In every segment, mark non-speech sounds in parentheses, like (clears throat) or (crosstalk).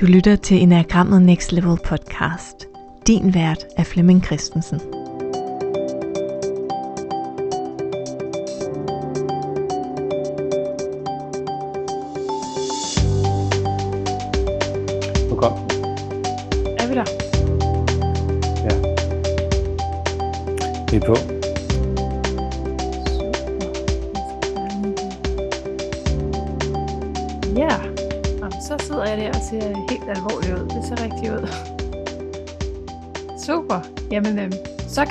Du lytter til Enagrammet Next Level podcast. Din vært er Flemming Christensen.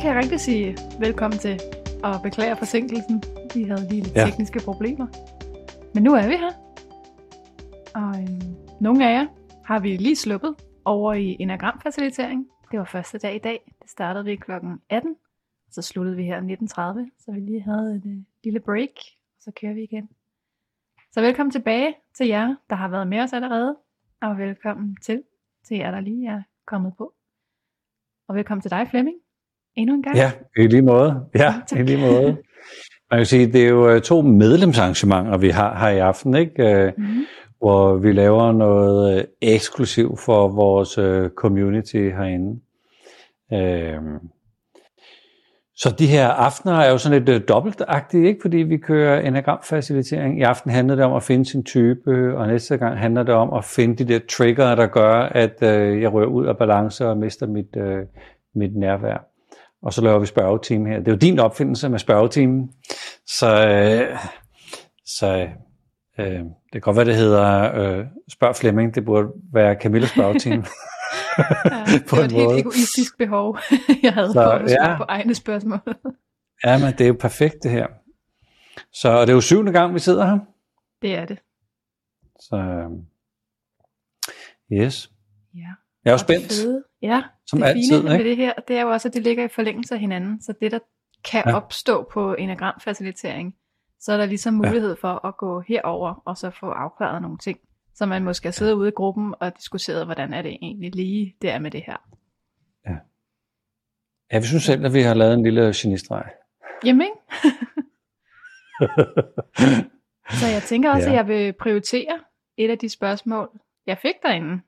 Kan jeg rigtig sige velkommen til og beklage forsinkelsen. Vi havde lige lidt Ja. tekniske problemer. Men nu er vi her. Og øhm, nogle af jer har vi lige sluppet over i enagramfacilitering. Det var første dag i dag. Det startede vi kl. 18. Så sluttede vi her 19.30, så vi lige havde et øh, lille break. Og så kører vi igen. Så velkommen tilbage til jer, der har været med os allerede. Og velkommen til, til jer, der lige er kommet på. Og velkommen til dig, Flemming. Endnu en gang. Ja, i lige måde. Ja, Tak. i lige måde. Man kan sige, det er jo øh, to medlemsarrangementer, vi har her i aften, ikke? Mm-hmm. hvor vi laver noget øh, eksklusivt for vores community herinde. Øh, så de her aftener er jo sådan lidt dobbeltagtige, ikke? fordi vi kører enagramfacilitering. I aften handler det om at finde sin type, og næste gang handler det om at finde de der trigger, der gør, at øh, jeg rører ud af balance og mister mit, øh, mit nærvær. Og så laver vi spørgeteam her. Det er jo din opfindelse med spørgeteam. Så, øh, så øh, det kan godt være, det hedder øh, Spørg Flemming. Det burde være Camillas spørgeteam. (laughs) Ja, (laughs) det var et helt måde. egoistisk behov, (laughs) jeg havde Så, for at ja. på egne spørgsmål. ja, men det er jo perfekt det her. Så det er jo syvende gang, vi sidder her. Det er det. Så øh, yes. Ja. Jeg er jo Og spændt. fede- Ja, Som det altid, fine med ikke? det her, det er jo også, at det ligger i forlængelse af hinanden. Så det, der kan Ja. ja. opstå på enagramfacilitering, så er der ligesom mulighed for at gå herover og så få afklaret nogle ting. Så man måske har siddet ude i gruppen og diskuteret, hvordan er det egentlig lige det er med det her. Ja, vi synes selv, at vi har lavet en lille genistreg. Jamen, ikke? (laughs) Så jeg tænker også, Ja. ja. at jeg vil prioritere et af de spørgsmål, jeg fik derinde.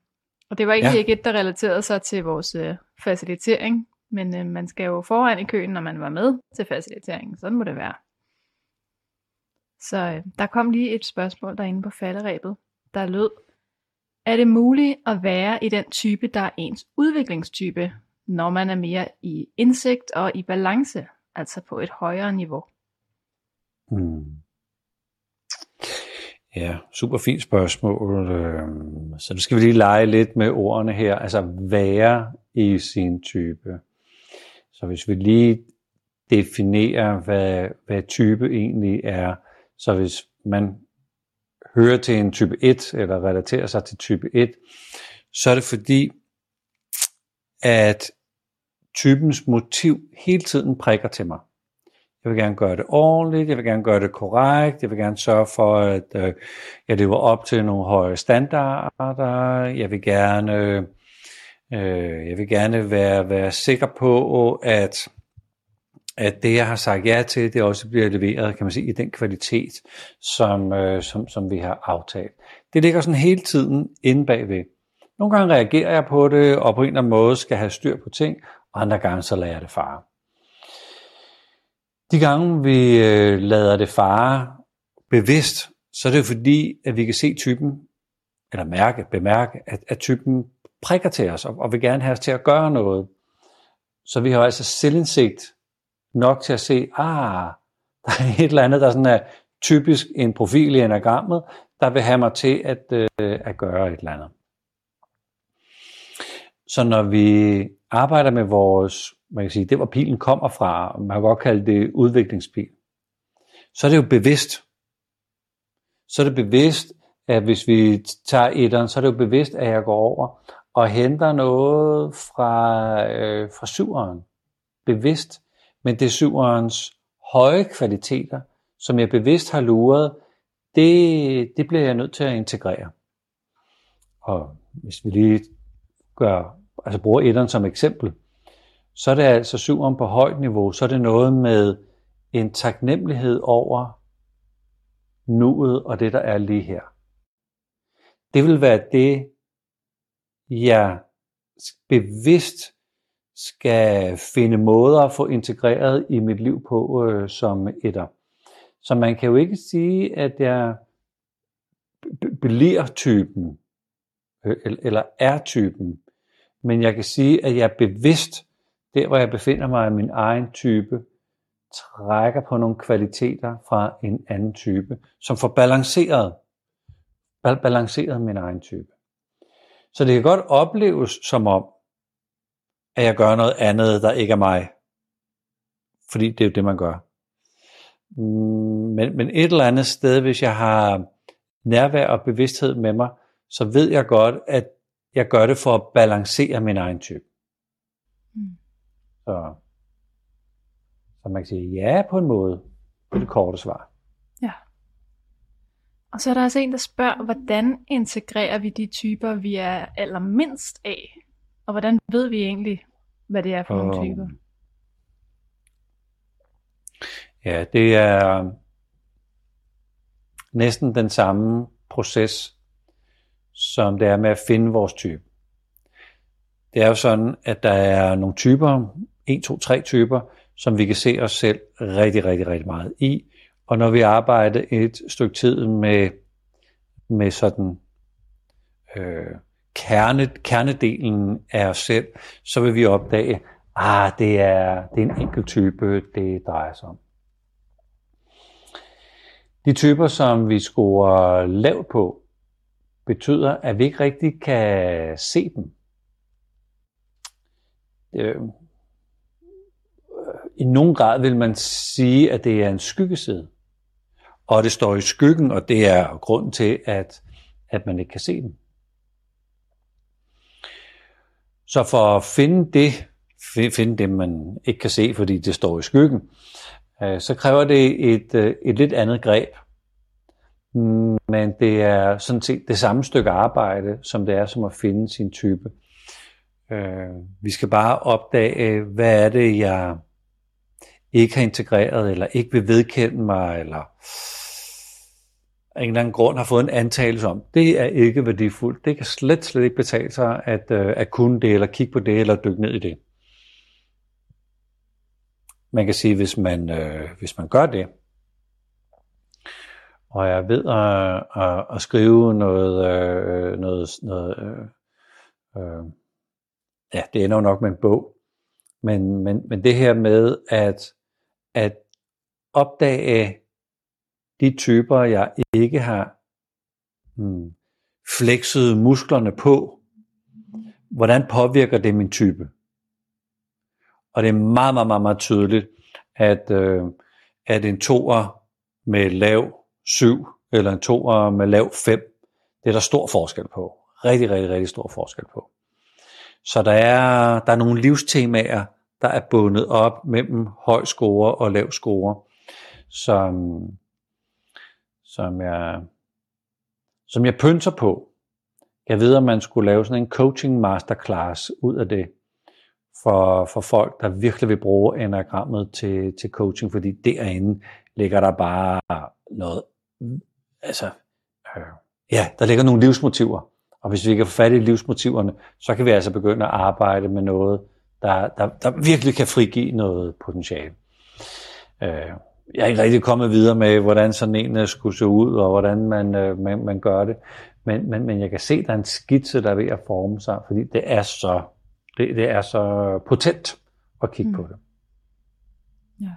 Og det var egentlig Ja. ikke et, der relaterede sig til vores øh, facilitering, men øh, man skal jo foran i køen, når man var med til faciliteringen. Sådan må det være. Så øh, der kom lige et spørgsmål derinde på falderæbet, der lød, er det muligt at være i den type, der er ens udviklingstype, når man er mere i indsigt og i balance, altså på et højere niveau? Hmm. Ja, super fint spørgsmål. Øhm, så nu skal vi lige lege lidt med ordene her. Altså være i sin type. Så hvis vi lige definerer, hvad, hvad type egentlig er. Så hvis man hører til en type 1, eller relaterer sig til type 1, så er det fordi, at typens motiv hele tiden prikker til mig. Jeg vil gerne gøre det ordentligt, jeg vil gerne gøre det korrekt, jeg vil gerne sørge for, at øh, jeg lever op til nogle høje standarder, jeg vil gerne, øh, jeg vil gerne være, være sikker på, at, at det, jeg har sagt ja til, det også bliver leveret, kan man sige, i den kvalitet, som, øh, som, som vi har aftalt. Det ligger sådan hele tiden inde bagved. Nogle gange reagerer jeg på det, og på en eller anden måde skal have styr på ting, og andre gange så lader jeg det fare. De gange vi øh, lader det fare bevidst, så er det jo fordi, at vi kan se typen, eller mærke, bemærke, at, at typen prikker til os, og, og vil gerne have os til at gøre noget. Så vi har altså selvindsigt nok til at se, ah, (laughs) der er et eller andet, der sådan er typisk en profil i enagrammet, der vil have mig til at, øh, at gøre et eller andet. Så når vi arbejder med vores, man kan sige, det hvor pilen kommer fra, man kan godt kalde det udviklingspil, så er det jo bevidst. Så er det bevidst, at hvis vi tager etteren, så er det jo bevidst, at jeg går over og henter noget fra, øh, fra syveren. Bevidst. Men det er syverens høje kvaliteter, som jeg bevidst har luret, det, det bliver jeg nødt til at integrere. Og hvis vi lige gør, altså bruger etteren som eksempel, så er det altså syveren på højt niveau, så er det noget med en taknemmelighed over nuet og det, der er lige her. Det vil være det, jeg bevidst skal finde måder at få integreret i mit liv på øh, som etter. Så man kan jo ikke sige, at jeg bliver typen, øh, eller er typen, men jeg kan sige, at jeg bevidst, der hvor jeg befinder mig i min egen type, trækker på nogle kvaliteter fra en anden type, som får balanceret, balanceret min egen type. Så det kan godt opleves som om, at jeg gør noget andet, der ikke er mig. Fordi det er jo det, man gør. Men, men et eller andet sted, hvis jeg har nærvær og bevidsthed med mig, så ved jeg godt, at jeg gør det for at balancere min egen type. Så, så man kan sige ja på en måde, på det korte svar. Ja. Og så er der også en, der spørger, hvordan integrerer vi de typer, vi er allermindst af? Og hvordan ved vi egentlig, hvad det er for nogle typer? Ja, det er næsten den samme proces, som det er med at finde vores type. Det er jo sådan, at der er nogle typer, 1, 2, 3 typer, som vi kan se os selv rigtig, rigtig, rigtig meget i. Og når vi arbejder et stykke tid med, med sådan øh, kerne, kernedelen af os selv, så vil vi opdage, ah, det er, det er en enkelt type, det drejer sig om. De typer, som vi scorer lavt på, betyder, at vi ikke rigtig kan se dem. Øh, i nogen grad vil man sige, at det er en skyggeside. Og det står i skyggen, og det er grund til, at, at man ikke kan se den. Så for at finde det, finde det, man ikke kan se, fordi det står i skyggen, øh, så kræver det et, øh, et lidt andet greb. Men det er sådan set det samme stykke arbejde, som det er som at finde sin type. Øh, vi skal bare opdage, hvad er det, jeg ikke har integreret, eller ikke vil vedkende mig, eller af en eller anden grund har fået en antagelse om, det er ikke værdifuldt. Det kan slet, slet ikke betale sig at, øh, at kunne det, eller kigge på det, eller dykke ned i det. Man kan sige, hvis man, øh, hvis man gør det, og jeg ved at, at, at skrive noget, øh, noget, noget øh, øh, ja, det ender jo nok med en bog, men, men, men det her med at, at opdage de typer, jeg ikke har hmm, flekset musklerne på, hvordan påvirker det min type? Og det er meget, meget, meget, meget tydeligt, at, øh, at en toer med lav 7 eller en toer med lav 5, det er der stor forskel på. Rigtig, rigtig, rigtig stor forskel på. Så der er, der er nogle livstemaer, der er bundet op mellem høj score og lav score, som, som jeg, som jeg pynter på. Jeg ved, om man skulle lave sådan en coaching masterclass ud af det, for, for folk, der virkelig vil bruge enagrammet til, til coaching, fordi derinde ligger der bare noget, altså, øh, ja, der ligger nogle livsmotiver, og hvis vi kan få fat i livsmotiverne, så kan vi altså begynde at arbejde med noget, der, der, der virkelig kan frigive noget potentiale. Øh, jeg er ikke rigtig kommet videre med, hvordan sådan en øh, skulle se ud, og hvordan man, øh, man, man gør det. Men, men, men jeg kan se, at der er en skitse, der er ved at forme sig, fordi det er så, det, det er så potent at kigge mm. på det. Ja.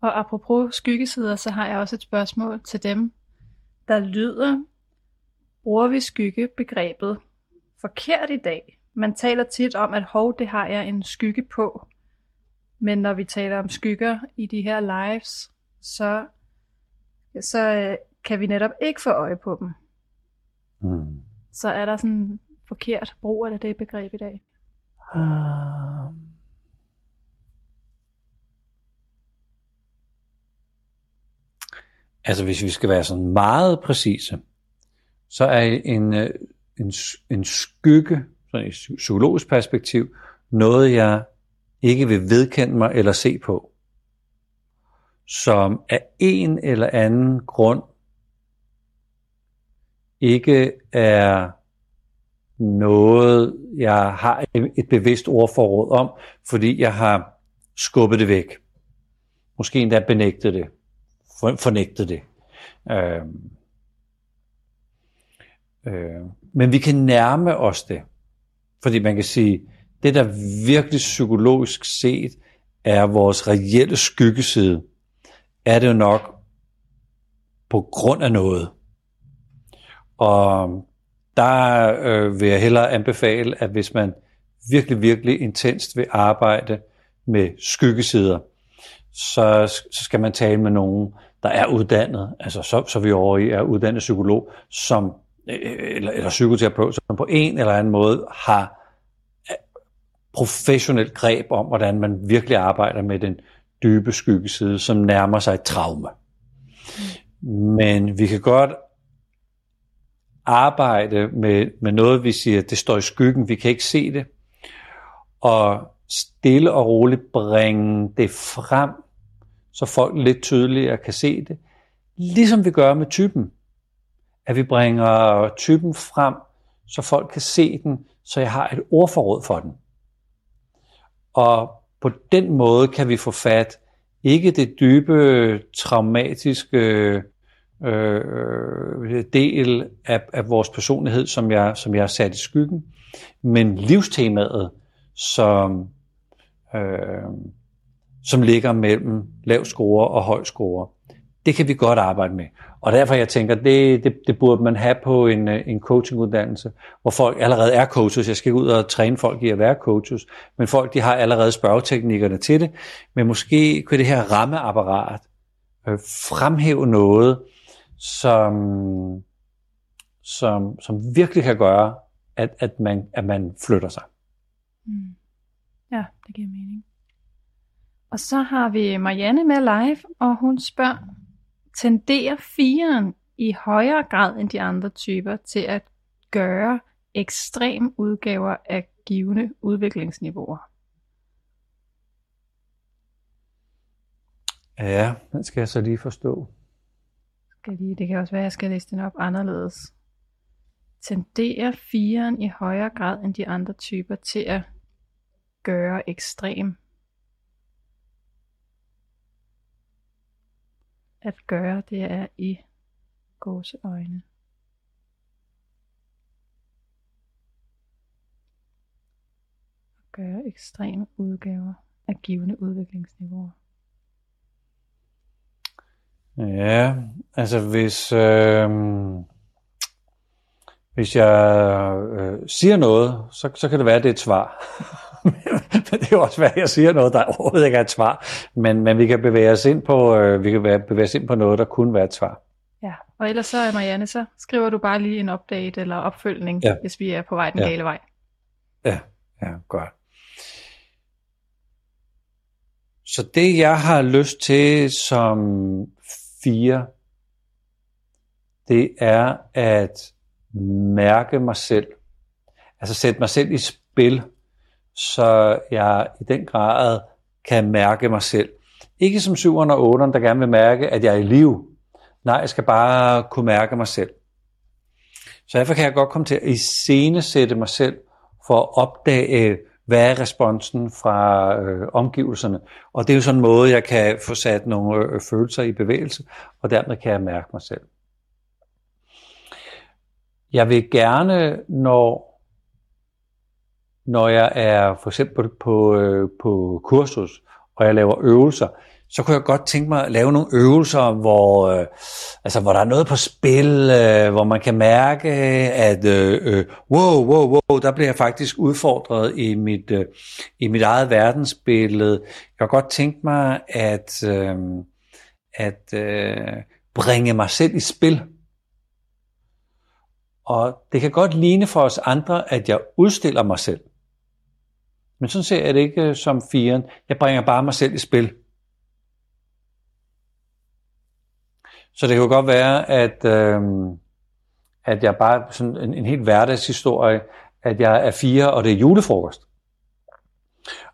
Og apropos skyggesider, så har jeg også et spørgsmål til dem, der lyder, bruger vi skyggebegrebet forkert i dag? Man taler tit om, at hov, det har jeg en skygge på. Men når vi taler om skygger i de her lives, så, så øh, kan vi netop ikke få øje på dem. Mm. Så er der sådan forkert brug af det begreb i dag? Uh... Altså hvis vi skal være sådan meget præcise, så er en, øh, en, en skygge, sådan et psykologisk perspektiv, noget jeg ikke vil vedkende mig eller se på, som af en eller anden grund ikke er noget, jeg har et bevidst ordforråd om, fordi jeg har skubbet det væk. Måske endda benægtet det, fornægtet det. Øh, øh, men vi kan nærme os det, fordi man kan sige, det der virkelig psykologisk set er vores reelle skyggeside, er det jo nok på grund af noget. Og der øh, vil jeg hellere anbefale, at hvis man virkelig, virkelig intenst vil arbejde med skyggesider, så, så skal man tale med nogen, der er uddannet, altså så, så vi over i er uddannet psykolog, som, Øh, eller, eller psykoterapeut, som på en eller anden måde har øh, professionelt greb om, hvordan man virkelig arbejder med den dybe skyggeside, som nærmer sig et traume. Men vi kan godt arbejde med, med noget, vi siger, det står i skyggen, vi kan ikke se det, og stille og roligt bringe det frem, så folk lidt tydeligere kan se det. Ligesom vi gør med typen. At vi bringer typen frem, så folk kan se den, så jeg har et ordforråd for den. Og på den måde kan vi få fat ikke det dybe, traumatiske øh, øh del af, af vores personlighed, som jeg, som jeg har sat i skyggen, men livstemaet, som, øh, som ligger mellem lav score og høj score. Det kan vi godt arbejde med. Og derfor jeg tænker, det, det, det burde man have på en, øh, en coachinguddannelse, hvor folk allerede er coaches. Jeg skal ud og træne folk i at være coaches, men folk de har allerede spørgeteknikkerne til det. Men måske kunne det her rammeapparat øh, fremhæve noget, som, som, som virkelig kan gøre, at, at, man, at man flytter sig. Mm. Ja, det giver mening. Og så har vi Marianne med live, og hun spørger, tenderer firen i højere grad end de andre typer til at gøre ekstrem udgaver af givende udviklingsniveauer? Ja, den skal jeg så lige forstå skal lige, det kan også være, at jeg skal læse den op anderledes. Tenderer firen i højere grad end de andre typer til at gøre ekstrem. At gøre, det er i gåseøjne. At gøre ekstreme udgaver af givende udviklingsniveauer. Ja, altså hvis, øh, hvis jeg øh, siger noget, så, så kan det være, at det er et svar. (laughs) (laughs) men det er også hvad jeg siger noget, der overhovedet ikke er et svar. Men, men vi kan bevæge os ind på, øh, vi kan bevæge os ind på noget, der kunne være et svar. Ja, og ellers så, Marianne, så skriver du bare lige en update eller opfølgning, ja. hvis vi er på vej den ja. gale vej. Ja, ja, godt. Så det, jeg har lyst til som fire, det er at mærke mig selv. Altså sætte mig selv i spil, så jeg i den grad kan mærke mig selv. Ikke som syveren og otteren, der gerne vil mærke, at jeg er i liv. Nej, jeg skal bare kunne mærke mig selv. Så derfor kan jeg godt komme til at iscenesætte mig selv for at opdage, hvad er responsen fra øh, omgivelserne? Og det er jo sådan en måde, jeg kan få sat nogle øh, følelser i bevægelse, og dermed kan jeg mærke mig selv. Jeg vil gerne, når, når jeg er for eksempel på, på, øh, på kursus, og jeg laver øvelser, så kunne jeg godt tænke mig at lave nogle øvelser, hvor, øh, altså, hvor der er noget på spil, øh, hvor man kan mærke, at øh, øh wow, wow, wow, der bliver jeg faktisk udfordret i mit, øh, i mit eget verdensbillede. Jeg kan godt tænke mig at, øh, at øh, bringe mig selv i spil. Og det kan godt ligne for os andre, at jeg udstiller mig selv. Men sådan ser jeg det ikke øh, som firen. Jeg bringer bare mig selv i spil. Så det kan jo godt være, at, øh, at jeg bare sådan en, en helt hverdagshistorie, at jeg er fire, og det er julefrokost.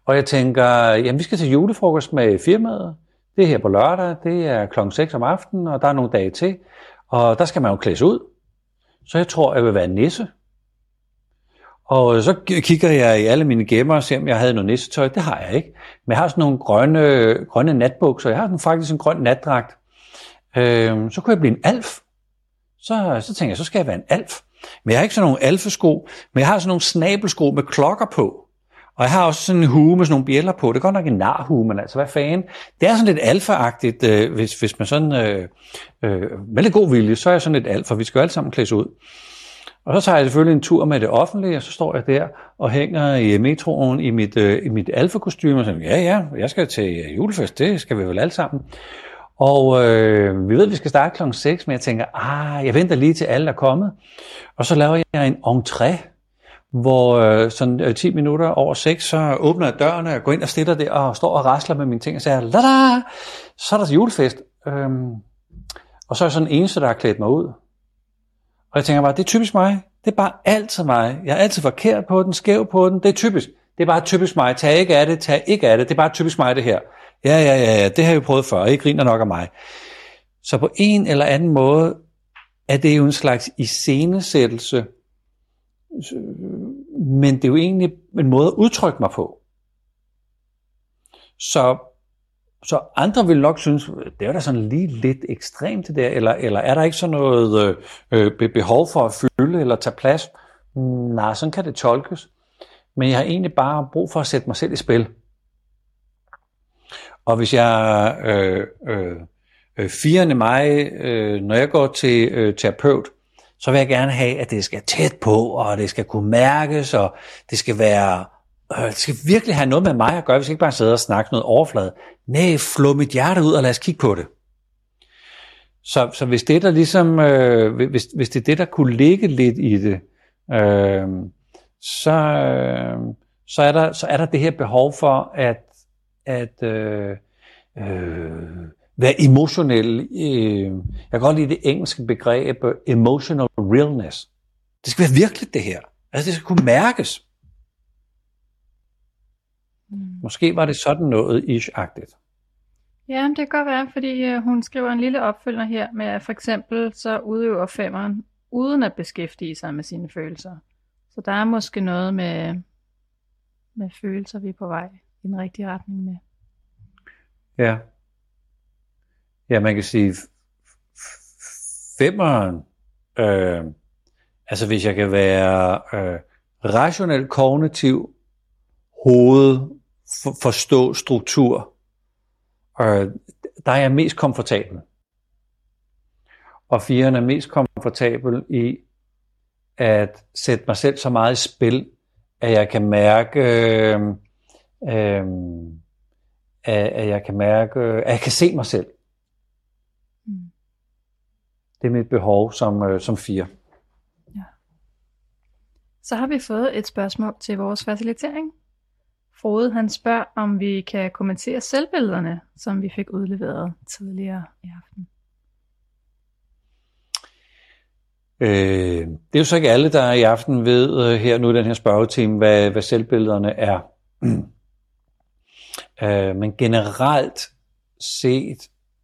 Og jeg tænker, jamen vi skal til julefrokost med firmaet. Det er her på lørdag, det er klokken 6 om aftenen, og der er nogle dage til. Og der skal man jo klædes ud. Så jeg tror, jeg vil være nisse. Og så kigger jeg i alle mine gemmer og ser, om jeg havde noget nissetøj. Det har jeg ikke. Men jeg har sådan nogle grønne, grønne natbukser. Jeg har sådan faktisk en grøn natdragt. Øh, så kunne jeg blive en alf. Så, så tænker jeg, så skal jeg være en alf. Men jeg har ikke sådan nogle alfesko, men jeg har sådan nogle snabelsko med klokker på. Og jeg har også sådan en hue med sådan nogle bjæller på. Det er godt nok en narhue, men altså, hvad fanden? Det er sådan lidt alfa-agtigt, øh, hvis, hvis man sådan, øh, øh, med lidt god vilje, så er jeg sådan lidt alfa. Vi skal jo alle sammen klædes ud. Og så tager jeg selvfølgelig en tur med det offentlige, og så står jeg der og hænger i metroen i mit, øh, i mit alfakostyme, og siger, ja, ja, jeg skal til øh, julefest, det skal vi vel alle sammen. Og øh, vi ved, at vi skal starte klokken 6, men jeg tænker, ah, jeg venter lige til alle er kommet. Og så laver jeg en entré, hvor øh, sådan øh, 10 minutter over 6, så åbner jeg dørene, og går ind og stiller der, og står og rasler med mine ting, og siger, la så er der julefest. Øhm, og så er jeg sådan en eneste, der har klædt mig ud. Og jeg tænker bare, det er typisk mig. Det er bare altid mig. Jeg er altid forkert på den, skæv på den. Det er typisk. Det er bare typisk mig. Tag ikke af det, tag ikke af det. Det er bare typisk mig, det her. Ja, ja, ja, ja, det har jeg jo prøvet før, I griner nok af mig. Så på en eller anden måde er det jo en slags iscenesættelse, men det er jo egentlig en måde at udtrykke mig på. Så, så andre vil nok synes, det er da sådan lige lidt ekstremt det der, eller, eller er der ikke sådan noget øh, øh behov for at fylde eller tage plads? Nej, sådan kan det tolkes. Men jeg har egentlig bare brug for at sætte mig selv i spil. Og hvis jeg øh, øh, øh firende 4. maj, øh, når jeg går til øh, terapeut, så vil jeg gerne have, at det skal tæt på, og det skal kunne mærkes, og det skal være, øh, det skal virkelig have noget med mig at gøre. Vi skal ikke bare sidde og snakke noget overflade. Nej, flå mit hjerte ud, og lad os kigge på det. Så, så hvis det der ligesom, øh, hvis, hvis det er det, der kunne ligge lidt i det, øh, så, øh, så, er der, så er der det her behov for, at at øh, øh, være emotionel. Øh, jeg kan godt lide det engelske begreb øh, emotional realness. Det skal være virkelig det her. Altså det skal kunne mærkes. Mm. Måske var det sådan noget ish-agtigt. Ja, det kan godt være, fordi øh, hun skriver en lille opfølger her med, at for eksempel så udøver femmeren uden at beskæftige sig med sine følelser. Så der er måske noget med, med følelser, vi er på vej i den rigtige retning med. Ja. Ja, man kan sige, femmeren, øh, altså hvis jeg kan være øh, rationel, kognitiv, hoved, for, forstå struktur, øh, der er jeg mest komfortabel. Og firen er mest komfortabel i at sætte mig selv så meget i spil, at jeg kan mærke, øh, øh, at jeg kan mærke, at jeg kan se mig selv. Mm. Det er mit behov som, øh, som fire. Ja. Så har vi fået et spørgsmål til vores facilitering. Frode han spørger, om vi kan kommentere selvbillederne, som vi fik udleveret tidligere i aften. Øh, det er jo så ikke alle, der i aften ved øh, her nu den her spørgetime, hvad, hvad selvbillederne er. (clears throat) øh, men generelt set,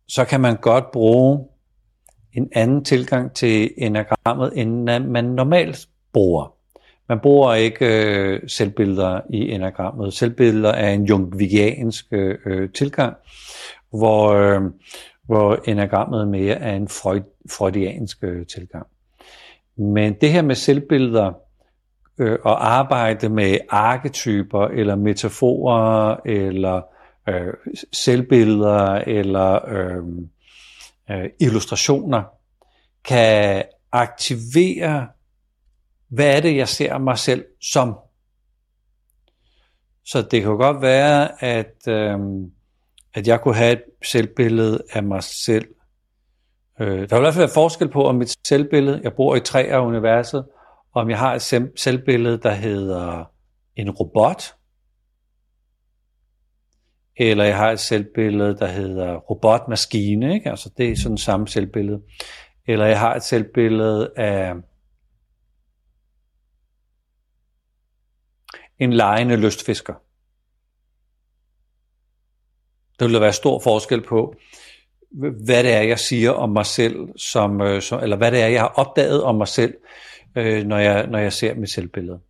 så kan man godt bruge en anden tilgang til enagrammet, end man normalt bruger. Man bruger ikke øh, selvbilleder i enagrammet. Selvbilleder er en jungvigiansk øh, øh, tilgang, hvor, øh, hvor enagrammet mere er en freud, freudiansk øh, tilgang. Men det her med selvbilleder øh, og arbejde med arketyper eller metaforer eller øh, selvbilleder eller øh, øh, illustrationer kan aktivere, hvad er det, jeg ser mig selv som. Så det kan godt være, at, øh, at jeg kunne have et selvbillede af mig selv, Øh, der vil i hvert fald være forskel på, om mit selvbillede, jeg bor i tre af universet, om jeg har et selvbillede, der hedder en robot, eller jeg har et selvbillede, der hedder robotmaskine, ikke? altså det er sådan samme selvbillede, eller jeg har et selvbillede af en lejende lystfisker. Der vil der være stor forskel på, hvad det er, jeg siger om mig selv, som, øh, som, eller hvad det er, jeg har opdaget om mig selv, øh, når, jeg, når jeg ser mit selvbillede.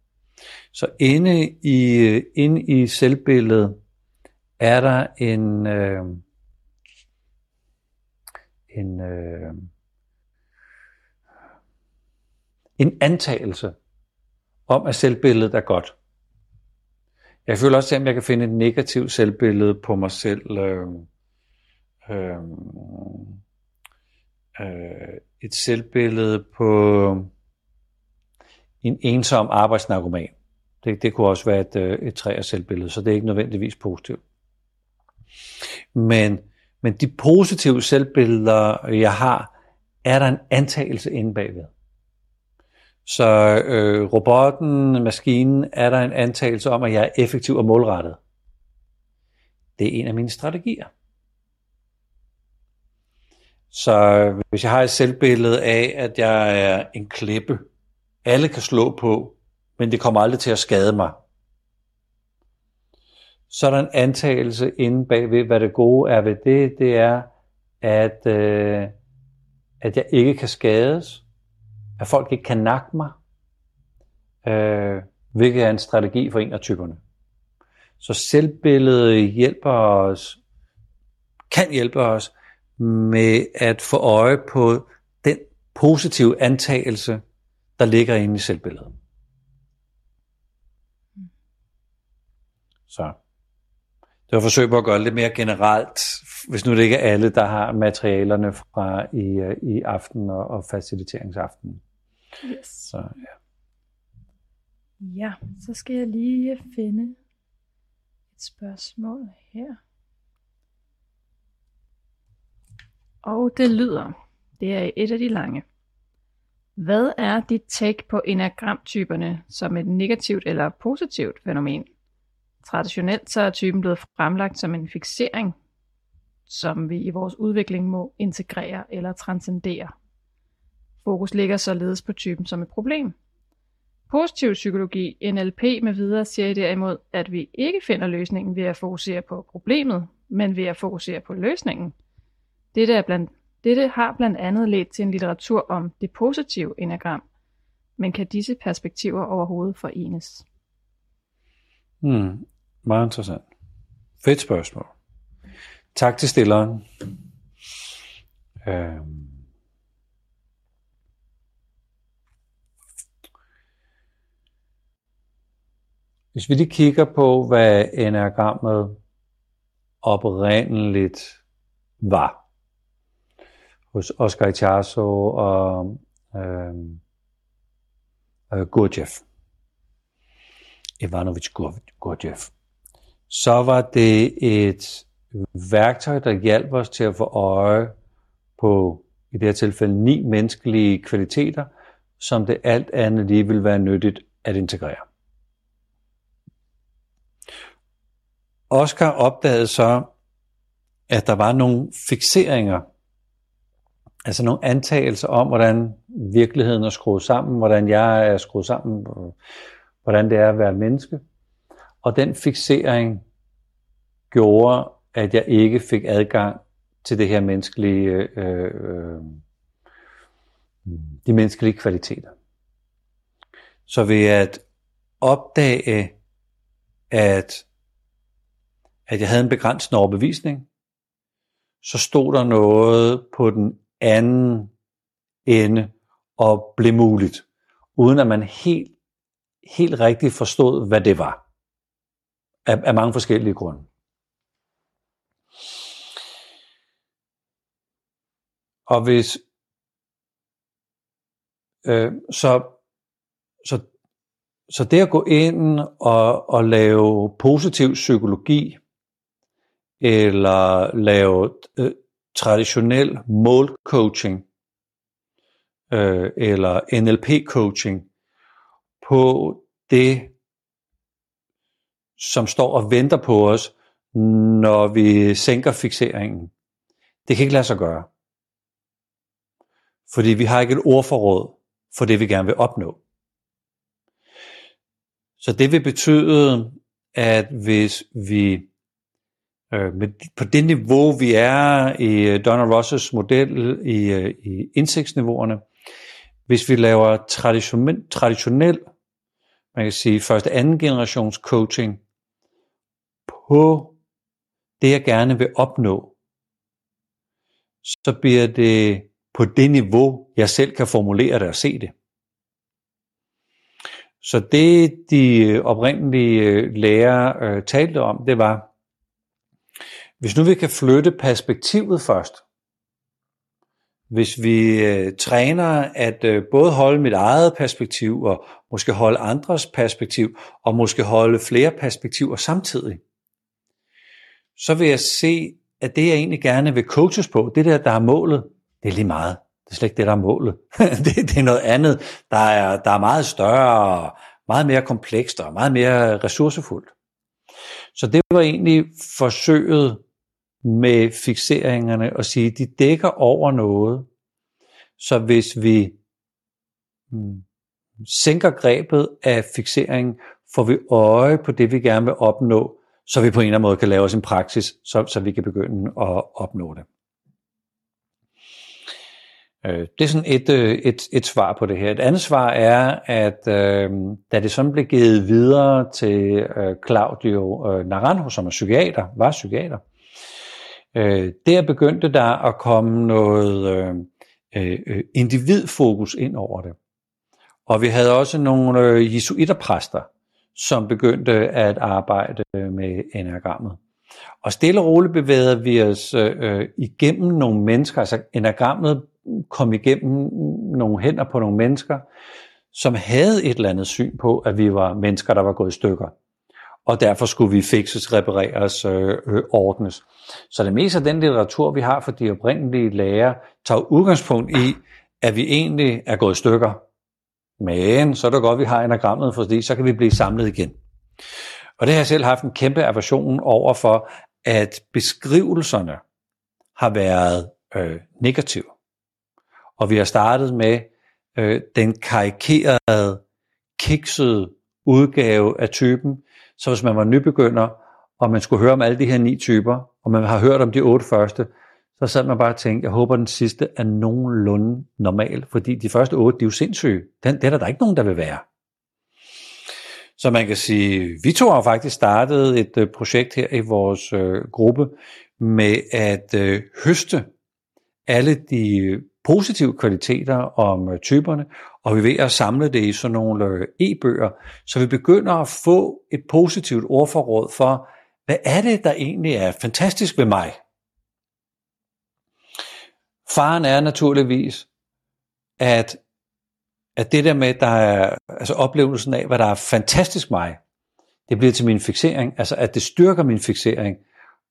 Så inde i, øh, inde i selvbilledet er der en, øh, en, øh, en antagelse om, at selvbilledet er godt. Jeg føler også, at jeg kan finde et negativt selvbillede på mig selv. Øh, øh, øh, et selvbillede på en ensom arbejdsnarkoman. Det, det kunne også være et, øh, et træ- selvbillede, så det er ikke nødvendigvis positivt. Men, men de positive selvbilleder, jeg har, er der en antagelse inde bagved. Så øh, robotten, maskinen, er der en antagelse om, at jeg er effektiv og målrettet. Det er en af mine strategier. Så hvis jeg har et selvbillede af, at jeg er en klippe, alle kan slå på, men det kommer aldrig til at skade mig, så er der en antagelse inde bagved, hvad det gode er ved det, det er, at, øh, at jeg ikke kan skades, at folk ikke kan nakke mig, øh, hvilket er en strategi for en af typerne. Så selvbilledet hjælper os, kan hjælpe os med at få øje på den positive antagelse, der ligger inde i selvbilledet. Så det var et forsøg på at gøre det lidt mere generelt, hvis nu det ikke er alle, der har materialerne fra i, øh, i aften og, og faciliteringsaften. Yes. Så, ja. ja, så skal jeg lige finde et spørgsmål her. Og det lyder, det er et af de lange. Hvad er dit take på enagramtyperne som et negativt eller positivt fænomen? Traditionelt så er typen blevet fremlagt som en fixering, som vi i vores udvikling må integrere eller transcendere. Fokus ligger således på typen som et problem. Positiv psykologi, NLP med videre siger derimod, at vi ikke finder løsningen ved at fokusere på problemet, men ved at fokusere på løsningen. Dette, er blandt, dette har blandt andet ledt til en litteratur om det positive enagram, men kan disse perspektiver overhovedet forenes? Hmm, meget interessant. Fedt spørgsmål. Tak til stilleren. Øhm. Hvis vi lige kigger på, hvad enagrammet oprindeligt var hos Oscar Ichazo og øh, øh, Gurdjieff. Ivanovic Gurdjieff. Så var det et værktøj, der hjalp os til at få øje på, i det her tilfælde, ni menneskelige kvaliteter, som det alt andet lige vil være nyttigt at integrere. Oscar opdagede så, at der var nogle fixeringer, altså nogle antagelser om, hvordan virkeligheden er skruet sammen, hvordan jeg er skruet sammen, hvordan det er at være menneske. Og den fixering gjorde, at jeg ikke fik adgang til det her menneskelige, øh, øh, de menneskelige kvaliteter. Så ved at opdage, at, at jeg havde en begrænsende overbevisning, så stod der noget på den anden ende og blev muligt, uden at man helt, helt rigtigt forstod, hvad det var. Af, af mange forskellige grunde. Og hvis øh, så, så, så det at gå ind og, og lave positiv psykologi, eller lave øh, traditionel målcoaching, øh, eller NLP-coaching, på det, som står og venter på os, når vi sænker fixeringen. Det kan ikke lade sig gøre. Fordi vi har ikke et ordforråd for det, vi gerne vil opnå. Så det vil betyde, at hvis vi øh, med, på det niveau, vi er i øh, Donald Rosses model i, øh, i indsigtsniveauerne, hvis vi laver traditionel, traditionel man kan sige, første anden generations coaching på det, jeg gerne vil opnå, så bliver det på det niveau, jeg selv kan formulere det og se det. Så det, de oprindelige øh, lærere øh, talte om, det var, hvis nu vi kan flytte perspektivet først, hvis vi øh, træner at øh, både holde mit eget perspektiv og måske holde andres perspektiv og måske holde flere perspektiver samtidig, så vil jeg se, at det jeg egentlig gerne vil coaches på, det der, der er målet, det er lige meget. Det er slet ikke det, der er målet. (laughs) det, det er noget andet, der er, der er meget større, meget mere komplekst og meget mere ressourcefuldt. Så det var egentlig forsøget med fixeringerne og sige, at de dækker over noget. Så hvis vi mm, sænker grebet af fixeringen, får vi øje på det, vi gerne vil opnå, så vi på en eller anden måde kan lave os en praksis, så, så vi kan begynde at opnå det. Øh, det er sådan et, øh, et, et svar på det her. Et andet svar er, at øh, da det sådan blev givet videre til øh, Claudio øh, Naranjo, som er psykiater, var psykiater, øh, der begyndte der at komme noget øh, øh, øh, individfokus ind over det. Og vi havde også nogle øh, jesuiterpræster, som begyndte at arbejde med enagrammet. Og stille og roligt bevægede vi os øh, øh, igennem nogle mennesker, altså enagrammet kom igennem nogle hænder på nogle mennesker, som havde et eller andet syn på, at vi var mennesker, der var gået i stykker. Og derfor skulle vi fikses, repareres, øh, øh, ordnes. Så det meste af den litteratur, vi har for de oprindelige lærer, tager udgangspunkt i, at vi egentlig er gået i stykker. Men så er det godt, at vi har enagrammet, fordi så kan vi blive samlet igen. Og det har jeg selv haft en kæmpe aversion over for, at beskrivelserne har været øh, negative. Og vi har startet med øh, den karikerede, kiksede udgave af typen. Så hvis man var nybegynder, og man skulle høre om alle de her ni typer, og man har hørt om de otte første, så sad man bare og tænkte, jeg håber den sidste er nogenlunde normal, fordi de første otte, de er jo sindssyge. Den, det er der, der ikke nogen, der vil være. Så man kan sige, vi to har faktisk startet et øh, projekt her i vores øh, gruppe med at øh, høste alle de positive kvaliteter om øh, typerne, og vi er ved at samle det i sådan nogle øh, e-bøger, så vi begynder at få et positivt ordforråd for, hvad er det, der egentlig er fantastisk ved mig? Faren er naturligvis, at, at det der med, der er, altså oplevelsen af, hvad der er fantastisk mig, det bliver til min fixering, altså at det styrker min fixering,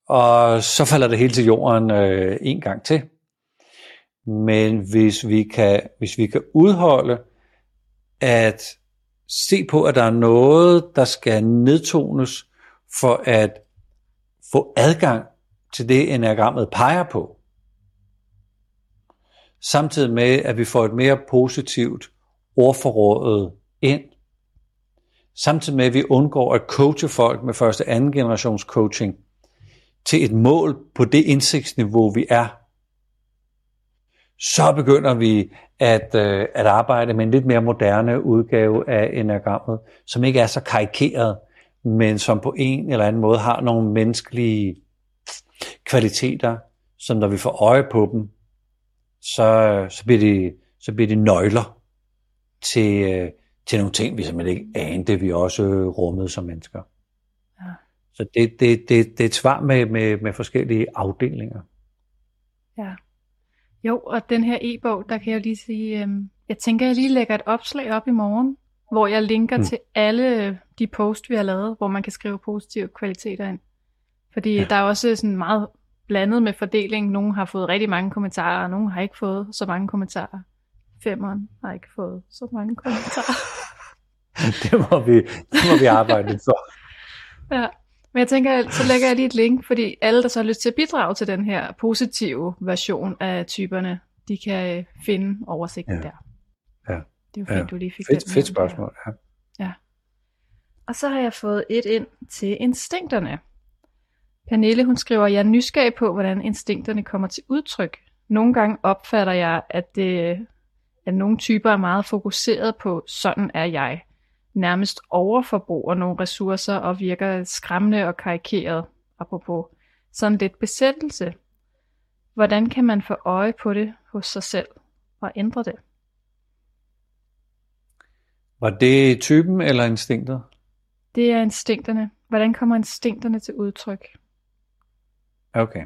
og så falder det hele til jorden øh, en gang til. Men hvis vi kan, hvis vi kan udholde at se på, at der er noget, der skal nedtones for at få adgang til det, enagrammet peger på, samtidig med, at vi får et mere positivt ordforrådet ind, samtidig med, at vi undgår at coache folk med første og anden generations coaching til et mål på det indsigtsniveau, vi er, så begynder vi at, øh, at arbejde med en lidt mere moderne udgave af enagrammet, som ikke er så karikeret, men som på en eller anden måde har nogle menneskelige kvaliteter, som når vi får øje på dem, så, så, bliver, de, så bliver de nøgler til, øh, til nogle ting, vi simpelthen ikke anede, vi også rummede som mennesker. Ja. Så det, det, det, det er et svar med, med, med forskellige afdelinger. Ja. Jo, og den her e-bog, der kan jeg lige sige, øhm, jeg tænker, jeg lige lægger et opslag op i morgen, hvor jeg linker mm. til alle de post, vi har lavet, hvor man kan skrive positive kvaliteter ind. Fordi ja. der er også sådan meget blandet med fordeling. Nogle har fået rigtig mange kommentarer, og nogle har ikke fået så mange kommentarer. Femmeren har ikke fået så mange kommentarer. (laughs) det, må vi, det må vi arbejde for. ja. Men jeg tænker, så lægger jeg lige et link, fordi alle, der så har lyst til at bidrage til den her positive version af typerne, de kan øh, finde oversigten ja. der. Ja. Det er jo fint, ja. du lige fik fedt, den Fedt spørgsmål, ja. ja. Og så har jeg fået et ind til instinkterne. Pernille, hun skriver, jeg er nysgerrig på, hvordan instinkterne kommer til udtryk. Nogle gange opfatter jeg, at, det, at nogle typer er meget fokuseret på, sådan er jeg. Nærmest overforbruger nogle ressourcer og virker skræmmende og karikeret, apropos sådan lidt besættelse. Hvordan kan man få øje på det hos sig selv og ændre det? Var det typen eller instinktet? Det er instinkterne. Hvordan kommer instinkterne til udtryk? Okay.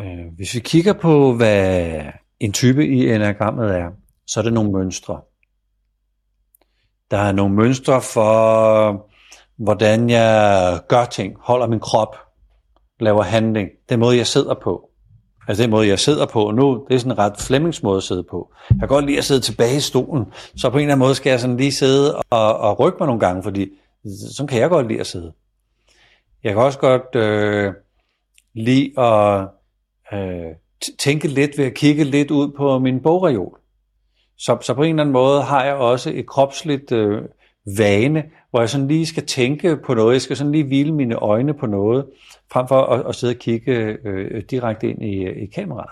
Øh, hvis vi kigger på, hvad en type i enagrammet er, så er det nogle mønstre. Der er nogle mønstre for, hvordan jeg gør ting, holder min krop, laver handling, den måde, jeg sidder på. Altså den måde, jeg sidder på nu, det er sådan en ret Flemmings måde at sidde på. Jeg kan godt lide at sidde tilbage i stolen, så på en eller anden måde skal jeg sådan lige sidde og, og rykke mig nogle gange, fordi sådan kan jeg godt lide at sidde. Jeg kan også godt øh, lide at øh, tænke lidt ved at kigge lidt ud på min bogreol. Så, så på en eller anden måde har jeg også et kropsligt øh, vane, hvor jeg sådan lige skal tænke på noget, jeg skal sådan lige hvile mine øjne på noget, frem for at, at sidde og kigge øh, direkte ind i, øh, i kameraet.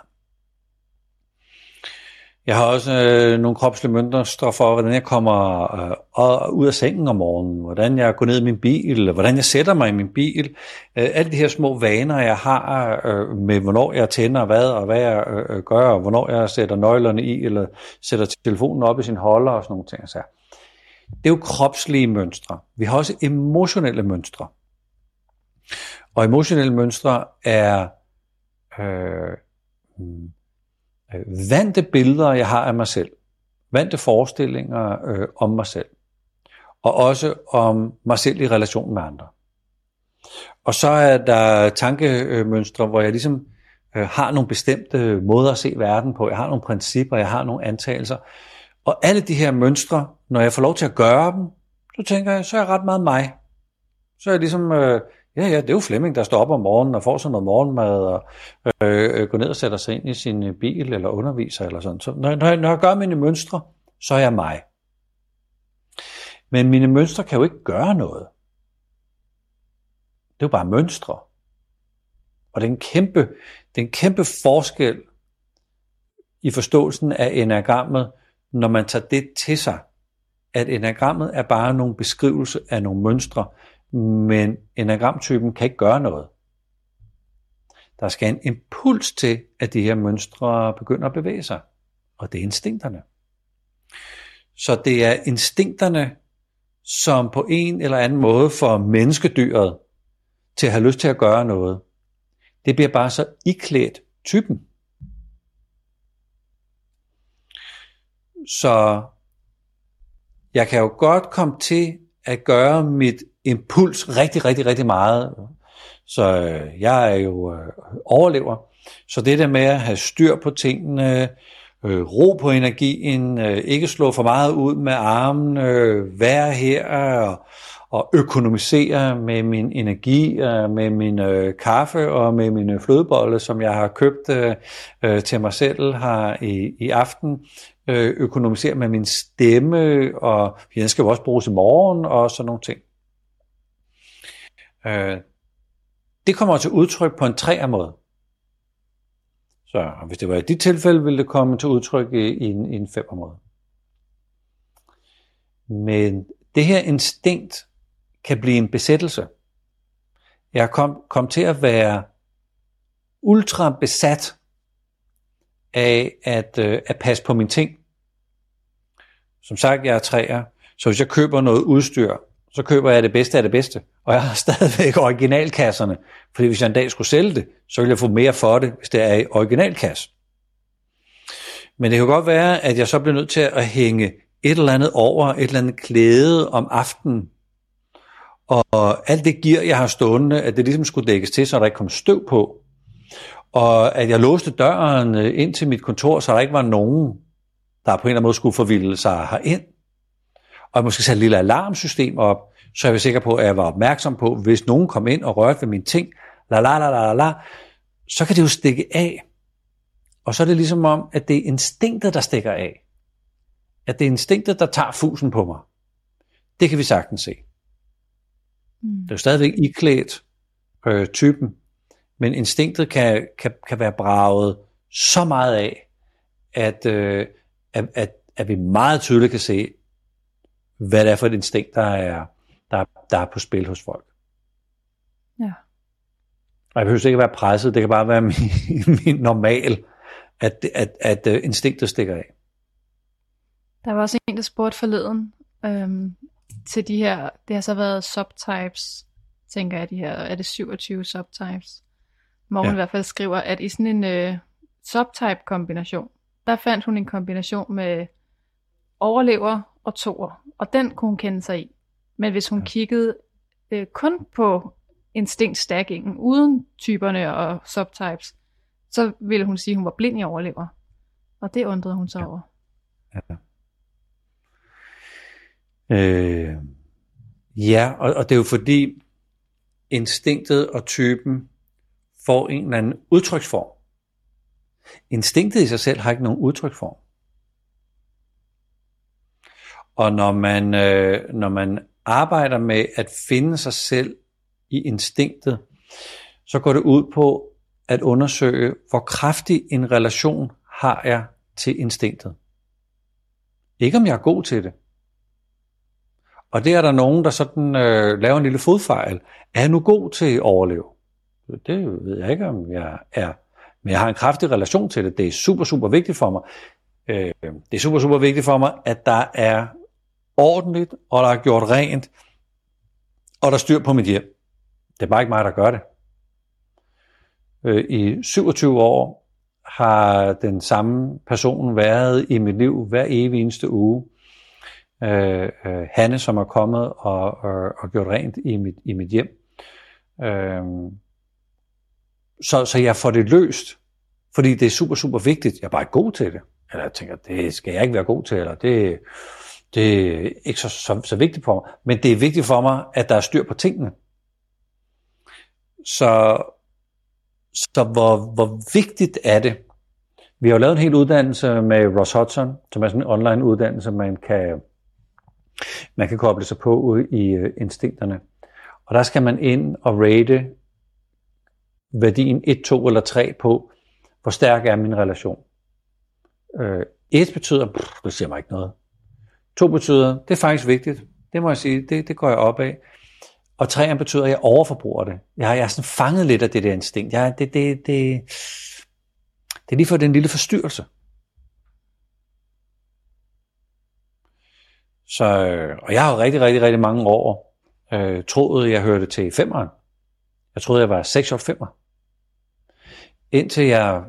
Jeg har også øh, nogle kropslige mønstre for, hvordan jeg kommer øh, ud af sengen om morgenen, hvordan jeg går ned i min bil, hvordan jeg sætter mig i min bil. Øh, alle de her små vaner, jeg har øh, med, hvornår jeg tænder hvad, og hvad jeg øh, øh gør, og hvornår jeg sætter nøglerne i, eller sætter telefonen op i sin holder og sådan nogle ting. Så det er jo kropslige mønstre. Vi har også emotionelle mønstre. Og emotionelle mønstre er øh, hmm, øh, vante billeder, jeg har af mig selv. Vante forestillinger øh, om mig selv. Og også om mig selv i relation med andre. Og så er der tankemønstre, hvor jeg ligesom øh, har nogle bestemte måder at se verden på. Jeg har nogle principper, jeg har nogle antagelser. Og alle de her mønstre, når jeg får lov til at gøre dem, så tænker jeg, så er jeg ret meget mig. Så er jeg ligesom, øh, ja ja, det er jo Flemming, der står op om morgenen og får sådan noget morgenmad og øh, øh, går ned og sætter sig ind i sin øh, bil eller underviser eller sådan. Så når, når, jeg, når jeg gør mine mønstre, så er jeg mig. Men mine mønstre kan jo ikke gøre noget. Det er jo bare mønstre. Og den kæmpe, den kæmpe forskel i forståelsen af enagrammet, når man tager det til sig, at enagrammet er bare nogle beskrivelser af nogle mønstre, men enagramtypen kan ikke gøre noget. Der skal en impuls til, at de her mønstre begynder at bevæge sig, og det er instinkterne. Så det er instinkterne, som på en eller anden måde får menneskedyret til at have lyst til at gøre noget. Det bliver bare så iklædt typen. Så jeg kan jo godt komme til at gøre mit impuls rigtig, rigtig, rigtig meget. Så øh, jeg er jo øh, overlever. Så det der med at have styr på tingene, øh, ro på energien, øh, ikke slå for meget ud med armen, øh, være her og, at økonomisere med min energi, øh, med min øh, kaffe og med mine flødebolle, som jeg har købt øh, øh til mig selv her i, i aften øh, økonomisere med min stemme, og den skal jo også bruges i morgen, og sådan nogle ting. Øh, det kommer til udtryk på en træer måde. Så hvis det var i dit tilfælde, ville det komme til udtryk i, i, en, i en femmer måde. Men det her instinkt kan blive en besættelse. Jeg kom, kom til at være ultra besat af at, øh, at passe på mine ting. Som sagt, jeg er træer, så hvis jeg køber noget udstyr, så køber jeg det bedste af det bedste. Og jeg har (laughs) stadigvæk originalkasserne, fordi hvis jeg en dag skulle sælge det, så vil jeg få mere for det, hvis det er i originalkasse. Men det kan godt være, at jeg så bliver nødt til at hænge et eller andet over, et eller andet klæde om aftenen. Og alt det gear, jeg har stående, at det ligesom skulle dækkes til, så der ikke kom støv på og at jeg låste døren øh, ind til mit kontor, så der ikke var nogen, der på en eller anden måde skulle forvilde sig herind. Og jeg måske satte et lille alarmsystem op, så jeg var sikker på, at jeg var opmærksom på, hvis nogen kom ind og rørte ved mine ting, la la la la la, så kan det jo stikke af. Og så er det ligesom om, at det er instinktet, der stikker af. At det er instinktet, der tager fusen på mig. Det kan vi sagtens se. Mm. Det er jo stadigvæk iklædt øh, typen, men instinktet kan, kan, kan være braget så meget af, at, øh, at, at, at vi meget tydeligt kan se, hvad det er for et instinkt, der er, der, der er på spil hos folk. Ja. Og jeg behøver ikke være presset, det kan bare være (laughs) min, min normal, at, at, at øh, instinktet stikker af. Der var også en, der spurgte forleden øhm, til de her, det har så været subtypes, tænker jeg, de her, er det 27 subtypes? Morgen ja. i hvert fald skriver, at i sådan en øh, subtype-kombination, der fandt hun en kombination med overlever og toer, og den kunne hun kende sig i. Men hvis hun ja. kiggede øh, kun på instinktstackingen, uden typerne og subtypes, så ville hun sige, at hun var blind i overlever. Og det undrede hun sig ja. over. Ja. Øh, ja, og, og det er jo fordi instinktet og typen får en eller anden udtryksform. Instinktet i sig selv har ikke nogen udtryksform. Og når man, øh, når man arbejder med at finde sig selv i instinktet, så går det ud på at undersøge, hvor kraftig en relation har jeg til instinktet. Ikke om jeg er god til det. Og det er der nogen, der sådan øh, laver en lille fodfejl. Er jeg nu god til at overleve? Det ved jeg ikke, om jeg er. Men jeg har en kraftig relation til det. Det er super, super vigtigt for mig. Øh, det er super, super vigtigt for mig, at der er ordentligt, og der er gjort rent, og der er styr på mit hjem. Det er bare ikke mig, der gør det. Øh, I 27 år har den samme person været i mit liv hver evig eneste uge. Øh, øh, Hanne, som er kommet og, og, og gjort rent i mit, i mit hjem. Øh, så, så jeg får det løst, fordi det er super, super vigtigt. Jeg er bare ikke god til det. Eller jeg tænker, det skal jeg ikke være god til, eller det, det er ikke så, så, så vigtigt for mig. Men det er vigtigt for mig, at der er styr på tingene. Så, så hvor, hvor vigtigt er det? Vi har jo lavet en hel uddannelse med Ross Hudson, som er sådan en online uddannelse, man kan, man kan koble sig på ude i øh, instinkterne. Og der skal man ind og rate værdien 1, 2 eller 3 på, hvor stærk er min relation. Øh, 1 betyder, pff, det siger mig ikke noget. 2 betyder, det er faktisk vigtigt. Det må jeg sige, det, det går jeg op af. Og 3 betyder, at jeg overforbruger det. Jeg, jeg er sådan fanget lidt af det der instinkt. Jeg, det, det, det, det er lige for den lille forstyrrelse. Så, øh, og jeg har rigtig, rigtig, rigtig mange år øh, troet, jeg hørte til femeren. Jeg troede, jeg var 6 år femmer. Indtil jeg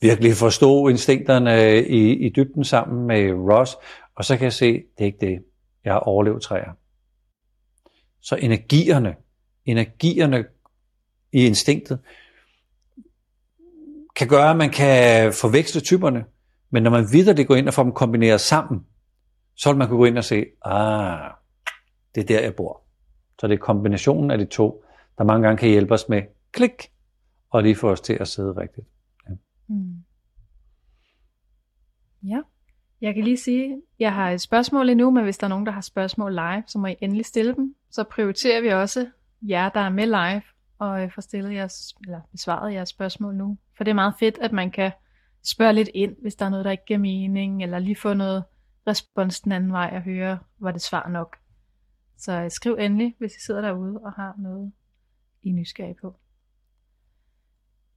virkelig forstod instinkterne øh, i, i dybden sammen med Ross, og så kan jeg se, det er ikke det. Jeg har overlevet træer. Så energierne, energierne i instinktet, kan gøre, at man kan forveksle typerne, men når man videre det går ind og får dem kombineret sammen, så vil man kunne gå ind og se, ah, det er der, jeg bor. Så det er kombinationen af de to, der mange gange kan hjælpe os med klik, og lige få os til at sidde rigtigt. Ja. Mm. ja. Jeg kan lige sige, jeg har et spørgsmål endnu, men hvis der er nogen, der har spørgsmål live, så må I endelig stille dem. Så prioriterer vi også jer, der er med live, og øh, får stillet jeres, eller besvaret jeres spørgsmål nu. For det er meget fedt, at man kan spørge lidt ind, hvis der er noget, der ikke giver mening, eller lige få noget respons den anden vej og høre, var det svar nok. Så øh, skriv endelig, hvis I sidder derude og har noget, I er nysgerrige på.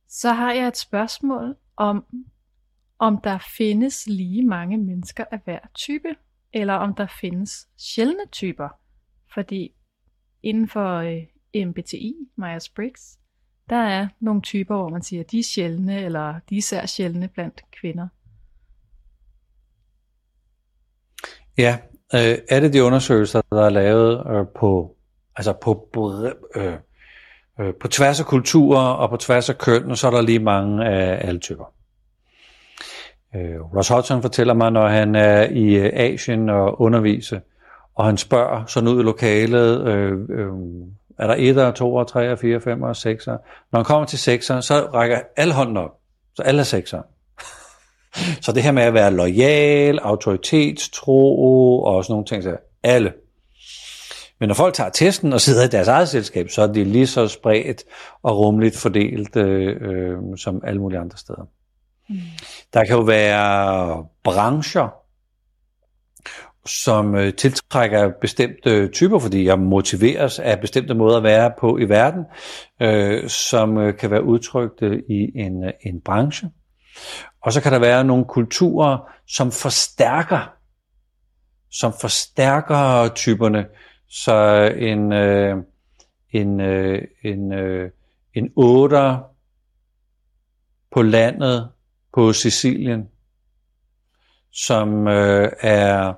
Så har jeg et spørgsmål om, om der findes lige mange mennesker af hver type, eller om der findes sjældne typer. Fordi inden for øh, MBTI, Myers-Briggs, der er nogle typer, hvor man siger, de er sjældne, eller de er især sjældne blandt kvinder. Ja, øh, er det de undersøgelser, der er lavet øh, på, altså på, øh, øh, på tværs af kulturer og på tværs af køn, og så er der lige mange af alle typer. Øh, Ross Hodgson fortæller mig, når han er i øh, Asien og underviser, og han spørger sådan ud i lokalet, øh, øh, er der 1, 2, 3, 4, 5 og 6? Når han kommer til 6, så rækker alle hånden op. Så alle er 6 så det her med at være lojal, autoritetstro og sådan nogle ting, så alle. Men når folk tager testen og sidder i deres eget selskab, så er de lige så spredt og rummeligt fordelt øh, som alle mulige andre steder. Mm. Der kan jo være brancher, som øh, tiltrækker bestemte typer, fordi jeg motiveres af bestemte måder at være på i verden, øh, som øh, kan være udtrykt øh, i en, en branche. Og så kan der være nogle kulturer, som forstærker, som forstærker typerne, så en, øh, en, øh, en, øh, en otter på landet på Sicilien, som øh, er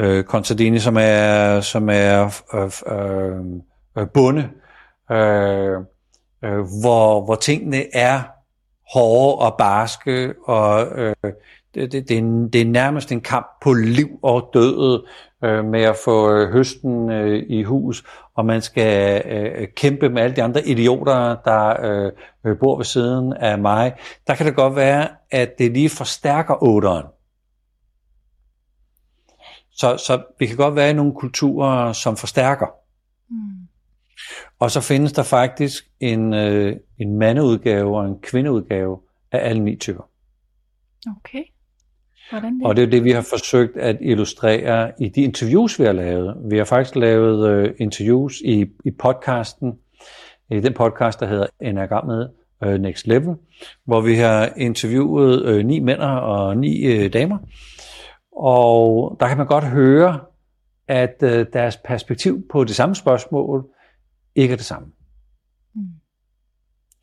øh, Contadini, som er, som er øh, øh, øh, bunde, øh, øh, hvor, hvor tingene er hårde og barske, og øh, det, det, det, er en, det er nærmest en kamp på liv og død øh, med at få øh, høsten øh, i hus, og man skal øh, kæmpe med alle de andre idioter, der øh, øh, bor ved siden af mig. Der kan det godt være, at det lige forstærker otteren. Så, så vi kan godt være i nogle kulturer, som forstærker. Mm. Og så findes der faktisk en, øh, en mandeudgave og en kvindeudgave af alle ni typer. Okay. Hvordan det? Og det er det, vi har forsøgt at illustrere i de interviews, vi har lavet. Vi har faktisk lavet øh, interviews i, i podcasten, i den podcast, der hedder Enagrammet øh, Next Level, hvor vi har interviewet øh, ni mænd og ni øh, damer, og der kan man godt høre, at øh, deres perspektiv på det samme spørgsmål ikke er det samme.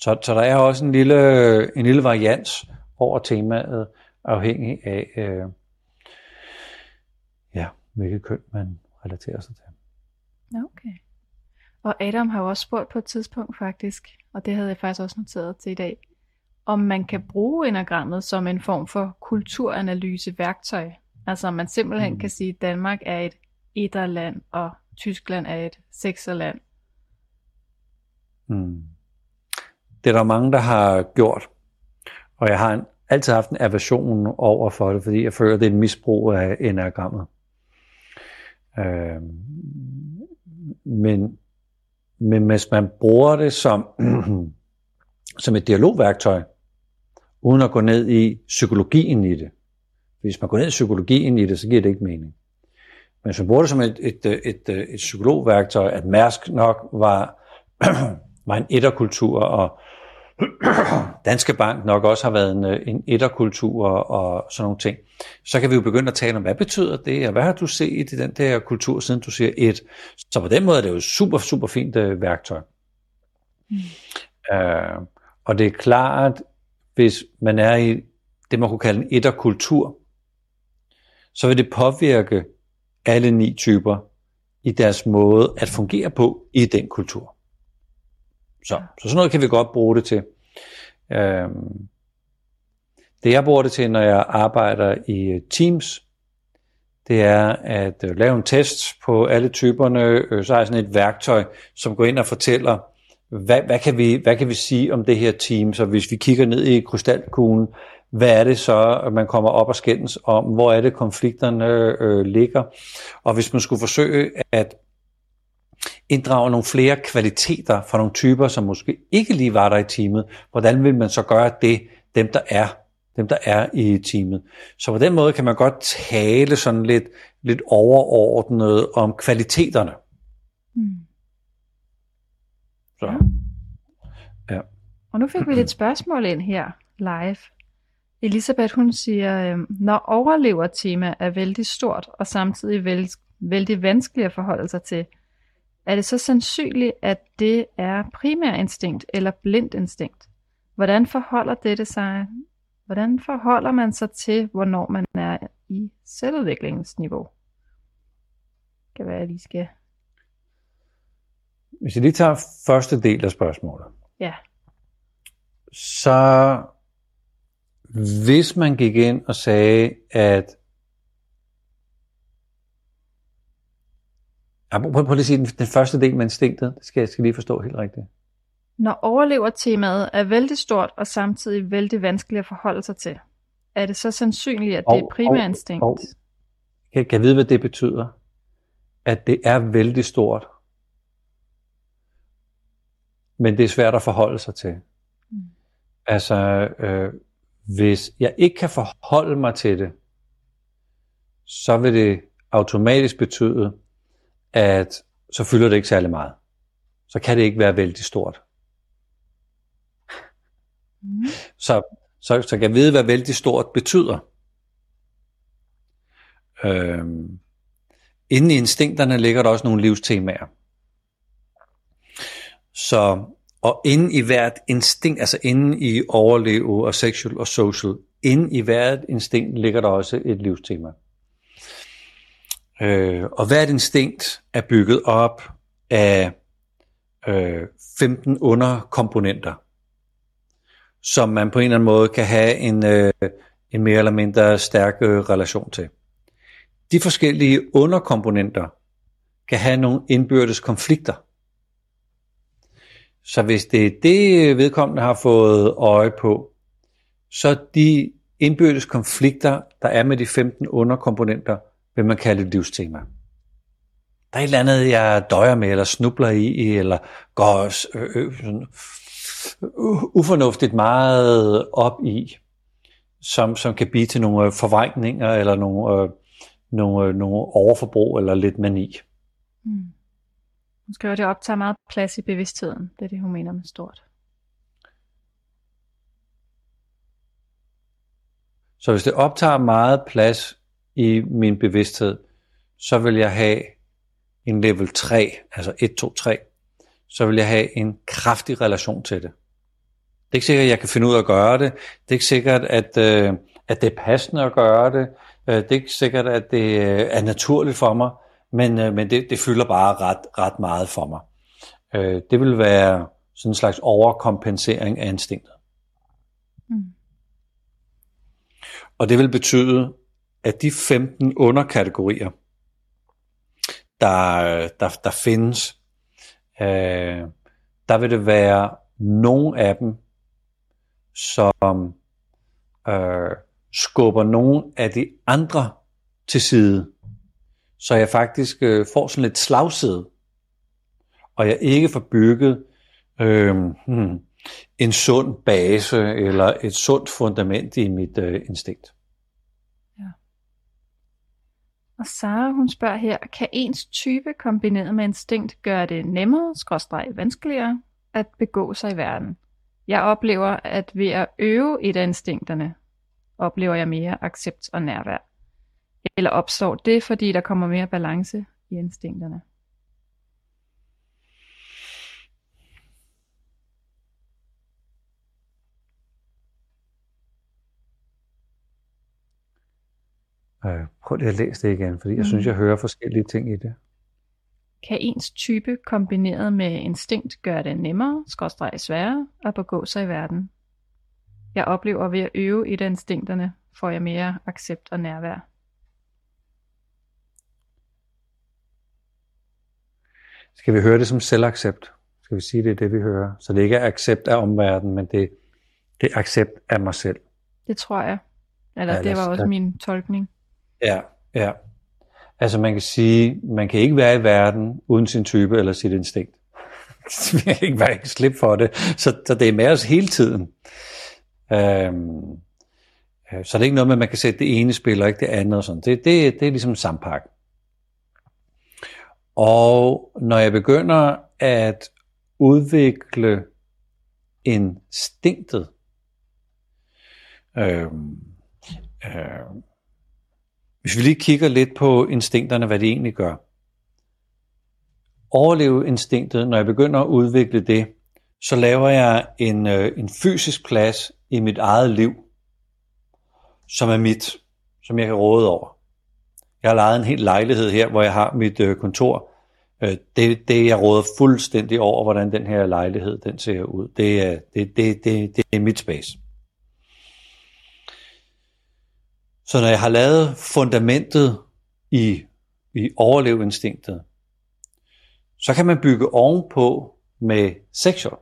Så, så der er også en lille, en lille varians over temaet, afhængig af, øh, ja, hvilket køn man relaterer sig til. Okay. Og Adam har jo også spurgt på et tidspunkt faktisk, og det havde jeg faktisk også noteret til i dag, om man kan bruge enagrammet som en form for kulturanalyse værktøj. Altså om man simpelthen mm. kan sige, at Danmark er et etterland, og Tyskland er et sekserland. Mm. Det er der mange, der har gjort. Og jeg har en, altid haft en aversion over for det, fordi jeg føler, det er et misbrug af enagrammet. Øh, men, men hvis man bruger det som, (clears throat) som et dialogværktøj, uden at gå ned i psykologien i det, hvis man går ned i psykologien i det, så giver det ikke mening. Men hvis man bruger det som et, et, et, et, et psykologværktøj, at Mærsk nok var, (clears throat) var en etterkultur, og (coughs) Danske Bank nok også har været en, en etterkultur og sådan nogle ting, så kan vi jo begynde at tale om, hvad betyder det, og hvad har du set i den der kultur, siden du siger et. Så på den måde er det jo super, super fint uh, værktøj. Mm. Uh, og det er klart, hvis man er i det, man kunne kalde en etterkultur, så vil det påvirke alle ni typer i deres måde at fungere på i den kultur. Så, så sådan noget kan vi godt bruge det til. Øhm, det jeg bruger det til, når jeg arbejder i øh, Teams, det er at øh, lave en test på alle typerne, øh, så har jeg sådan et værktøj, som går ind og fortæller, hvad, hvad, kan vi, hvad kan vi sige om det her team, så hvis vi kigger ned i krystalkuglen, hvad er det så, at man kommer op og skændes om? Hvor er det, konflikterne øh, ligger? Og hvis man skulle forsøge at inddrage nogle flere kvaliteter fra nogle typer, som måske ikke lige var der i teamet, hvordan vil man så gøre det, dem der er, dem der er i teamet. Så på den måde kan man godt tale sådan lidt, lidt overordnet om kvaliteterne. Mm. Så. Ja. Og nu fik vi lidt spørgsmål ind her live. Elisabeth hun siger, øh, når overlever-tema er vældig stort og samtidig vældig, vældig vanskeligt at forholde sig til, er det så sandsynligt, at det er primærinstinkt eller blindt instinkt? Hvordan forholder dette sig? Hvordan forholder man sig til, hvornår man er i selvudviklingsniveau? Det kan være, at jeg lige skal... Hvis jeg lige tager første del af spørgsmålet. Ja. Så hvis man gik ind og sagde, at Ja, prøv, prøv lige at sige den, den første del med instinktet. Det skal jeg skal lige forstå helt rigtigt. Når overlever-temaet er vældig stort og samtidig vældig vanskeligt at forholde sig til, er det så sandsynligt, at det er primærinstinkt? Og, og, jeg kan vide, hvad det betyder. At det er vældig stort. Men det er svært at forholde sig til. Mm. Altså, øh, hvis jeg ikke kan forholde mig til det, så vil det automatisk betyde, at så fylder det ikke særlig meget. Så kan det ikke være vældig stort. Mm. Så, så, så kan jeg vide, hvad vældig stort betyder. Øhm, inden i instinkterne ligger der også nogle livstemaer. Så, og inden i hvert instinkt, altså inden i overleve og sexual og social, inden i hvert instinkt ligger der også et livstema. Øh, og hvert instinkt er bygget op af øh, 15 underkomponenter, som man på en eller anden måde kan have en, øh, en mere eller mindre stærk øh, relation til. De forskellige underkomponenter kan have nogle indbyrdes konflikter. Så hvis det er det, vedkommende har fået øje på, så de indbyrdes konflikter, der er med de 15 underkomponenter, vil man kalde et livstema. Der er et eller andet, jeg døjer med, eller snubler i, eller går øh, øh, sådan, ufornuftigt meget op i, som, som kan blive til nogle forvrængninger, eller nogle, øh, nogle, øh, nogle overforbrug, eller lidt mani. Mm. Hun skriver, at det optager meget plads i bevidstheden. Det er det, hun mener med stort. Så hvis det optager meget plads i min bevidsthed, så vil jeg have en level 3, altså 1, 2, 3, så vil jeg have en kraftig relation til det. Det er ikke sikkert, at jeg kan finde ud af at gøre det. Det er ikke sikkert, at, øh, at det er passende at gøre det. Øh, det er ikke sikkert, at det øh, er naturligt for mig, men, øh, men det, det fylder bare ret, ret meget for mig. Øh, det vil være sådan en slags overkompensering af instinktet. Mm. Og det vil betyde, af de 15 underkategorier, der, der, der findes, øh, der vil det være nogle af dem, som øh, skubber nogle af de andre til side, så jeg faktisk øh, får sådan lidt slagside, og jeg ikke får bygget øh, hmm, en sund base eller et sundt fundament i mit øh, instinkt. Og Sara, hun spørger her, kan ens type kombineret med instinkt gøre det nemmere, skråstreg vanskeligere, at begå sig i verden? Jeg oplever, at ved at øve et af instinkterne, oplever jeg mere accept og nærvær. Eller opstår det, fordi der kommer mere balance i instinkterne? Øh, prøv lige at læse det igen, fordi jeg mm. synes, jeg hører forskellige ting i det. Kan ens type kombineret med instinkt gøre det nemmere, skråstrege sværere, at begå sig i verden? Jeg oplever ved at øve i instinkterne, får jeg mere accept og nærvær. Skal vi høre det som selvaccept? Skal vi sige, det er det, vi hører? Så det ikke er accept af omverdenen, men det, det er accept af mig selv. Det tror jeg. Eller ja, det var også min tolkning. Ja, ja. Altså man kan sige, man kan ikke være i verden uden sin type eller sit instinkt. (laughs) Vi kan ikke være ikke slippe for det. Så, så det er med os hele tiden. Øhm, øh, så det er ikke noget med, at man kan sætte det ene spil og ikke det andet. Og sådan. Det, det, det er ligesom sampak. Og når jeg begynder at udvikle instinktet, øhm, øhm, hvis vi lige kigger lidt på instinkterne, hvad det egentlig gør. Overleve instinktet, når jeg begynder at udvikle det, så laver jeg en, øh, en fysisk plads i mit eget liv, som er mit, som jeg kan råde over. Jeg har lejet en hel lejlighed her, hvor jeg har mit øh, kontor. Øh, det, det jeg råder fuldstændig over, hvordan den her lejlighed den ser ud. Det er, det, det, det, det er mit space. Så når jeg har lavet fundamentet i, i overleveinstinktet, så kan man bygge ovenpå med sexual.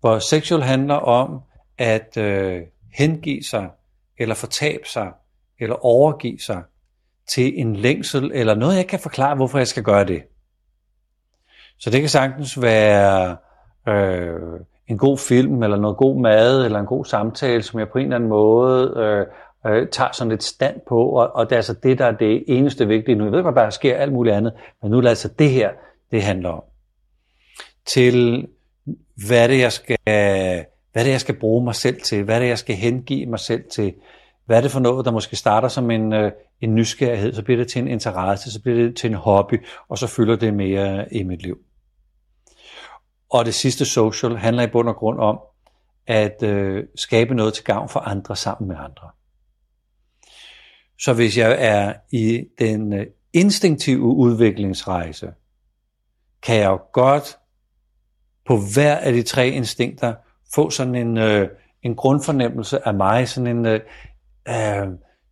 Hvor sexual handler om at øh, hengive sig, eller fortabe sig, eller overgive sig til en længsel, eller noget, jeg kan forklare, hvorfor jeg skal gøre det. Så det kan sagtens være øh, en god film, eller noget god mad, eller en god samtale, som jeg på en eller anden måde øh, øh, tager sådan lidt stand på, og, og det er altså det, der er det eneste vigtige nu. Jeg ved godt, der sker alt muligt andet, men nu er det altså det her, det handler om. Til hvad det, jeg skal, hvad det, jeg skal bruge mig selv til, hvad det, jeg skal hengive mig selv til, hvad er det for noget, der måske starter som en, øh, en nysgerrighed, så bliver det til en interesse, så bliver det til en hobby, og så fylder det mere i mit liv. Og det sidste social handler i bund og grund om at øh, skabe noget til gavn for andre sammen med andre. Så hvis jeg er i den øh, instinktive udviklingsrejse, kan jeg jo godt på hver af de tre instinkter få sådan en, øh, en grundfornemmelse af mig, sådan en, øh, øh,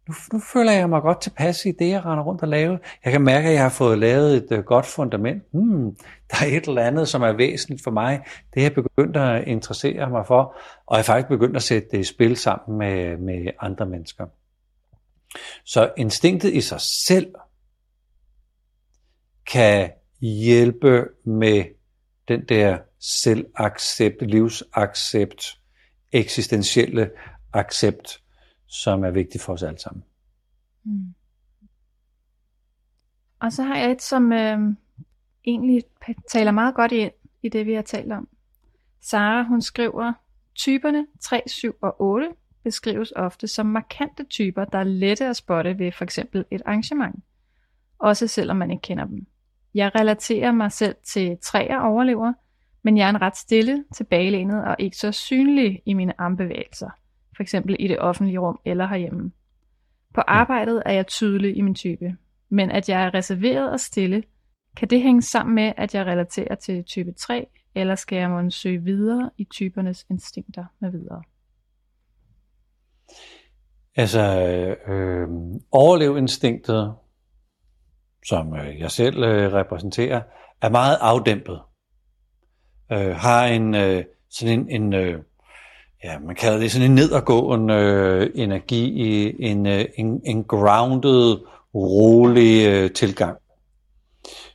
nu, nu føler jeg mig godt tilpas i det, jeg render rundt og laver. Jeg kan mærke, at jeg har fået lavet et øh, godt fundament. Hmm, (laughs) der er et eller andet, som er væsentligt for mig. Det er jeg begyndt at interessere mig for, og jeg er faktisk begyndt at sætte det i spil sammen med, med andre mennesker. Så instinktet i sig selv kan hjælpe med den der selvaccept, livsaccept, eksistentielle accept, som er vigtigt for os alle sammen. Mm. Og så har jeg et, som øh, egentlig taler meget godt ind i det, vi har talt om. Sara, hun skriver, typerne 3, 7 og 8 beskrives ofte som markante typer, der er lette at spotte ved for eksempel et arrangement. Også selvom man ikke kender dem. Jeg relaterer mig selv til træer overlever, men jeg er en ret stille, tilbagelænet og ikke så synlig i mine armbevægelser for eksempel i det offentlige rum eller herhjemme. På arbejdet er jeg tydelig i min type, men at jeg er reserveret og stille, kan det hænge sammen med, at jeg relaterer til type 3, eller skal jeg måtte søge videre i typernes instinkter med videre? Altså, øh, overleveinstinktet, som øh, jeg selv øh, repræsenterer, er meget afdæmpet. Øh, har en øh, sådan en, en øh, ja, man kalder det sådan en nedadgående øh, energi i en, øh, en, en grounded, rolig øh, tilgang,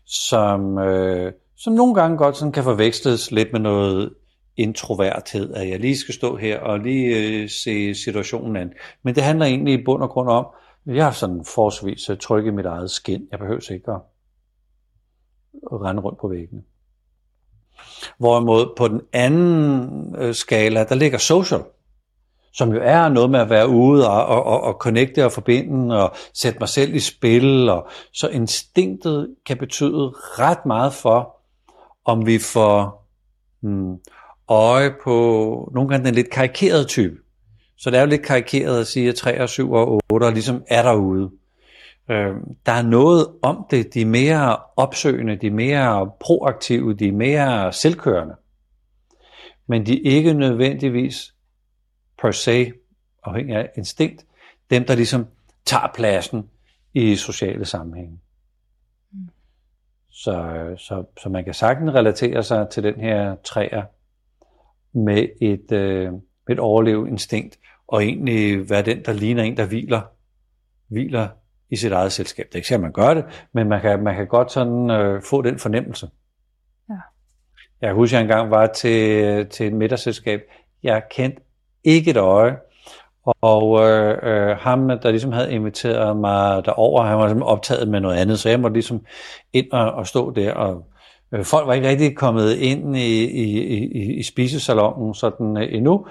som, øh, som nogle gange godt sådan kan forveksles lidt med noget introverthed, at jeg lige skal stå her og lige øh, se situationen an. Men det handler egentlig i bund og grund om, at jeg har sådan forholdsvis øh, tryk i mit eget skin. Jeg behøver ikke at rende rundt på væggene. Hvorimod på den anden øh, skala, der ligger social, som jo er noget med at være ude og, og, og, og connecte og forbinde og sætte mig selv i spil. Og, så instinktet kan betyde ret meget for, om vi får hmm, øje på nogle gange den lidt karikerede type. Så det er jo lidt karikeret at sige, at 3 og 7 og 8 ligesom er derude. Øh, der er noget om det. De er mere opsøgende, de er mere proaktive, de er mere selvkørende. Men de er ikke nødvendigvis per se, afhængig af instinkt, dem der ligesom tager pladsen i sociale sammenhænge. Mm. Så, så, så man kan sagtens relatere sig til den her træer med et, øh, et overleveinstinkt, og egentlig være den, der ligner en, der hviler, hviler i sit eget selskab. Det er ikke sikkert, man gør det, men man kan, man kan godt sådan øh, få den fornemmelse. Ja. Jeg husker, jeg engang var til, til et middagsselskab. Jeg kendte ikke et øje, og øh, øh, ham, der ligesom havde inviteret mig derover, han var ligesom optaget med noget andet, så jeg måtte ligesom ind og, og stå der, og Øh, folk var ikke rigtig kommet ind i, i, i, i spisesalongen sådan øh, endnu,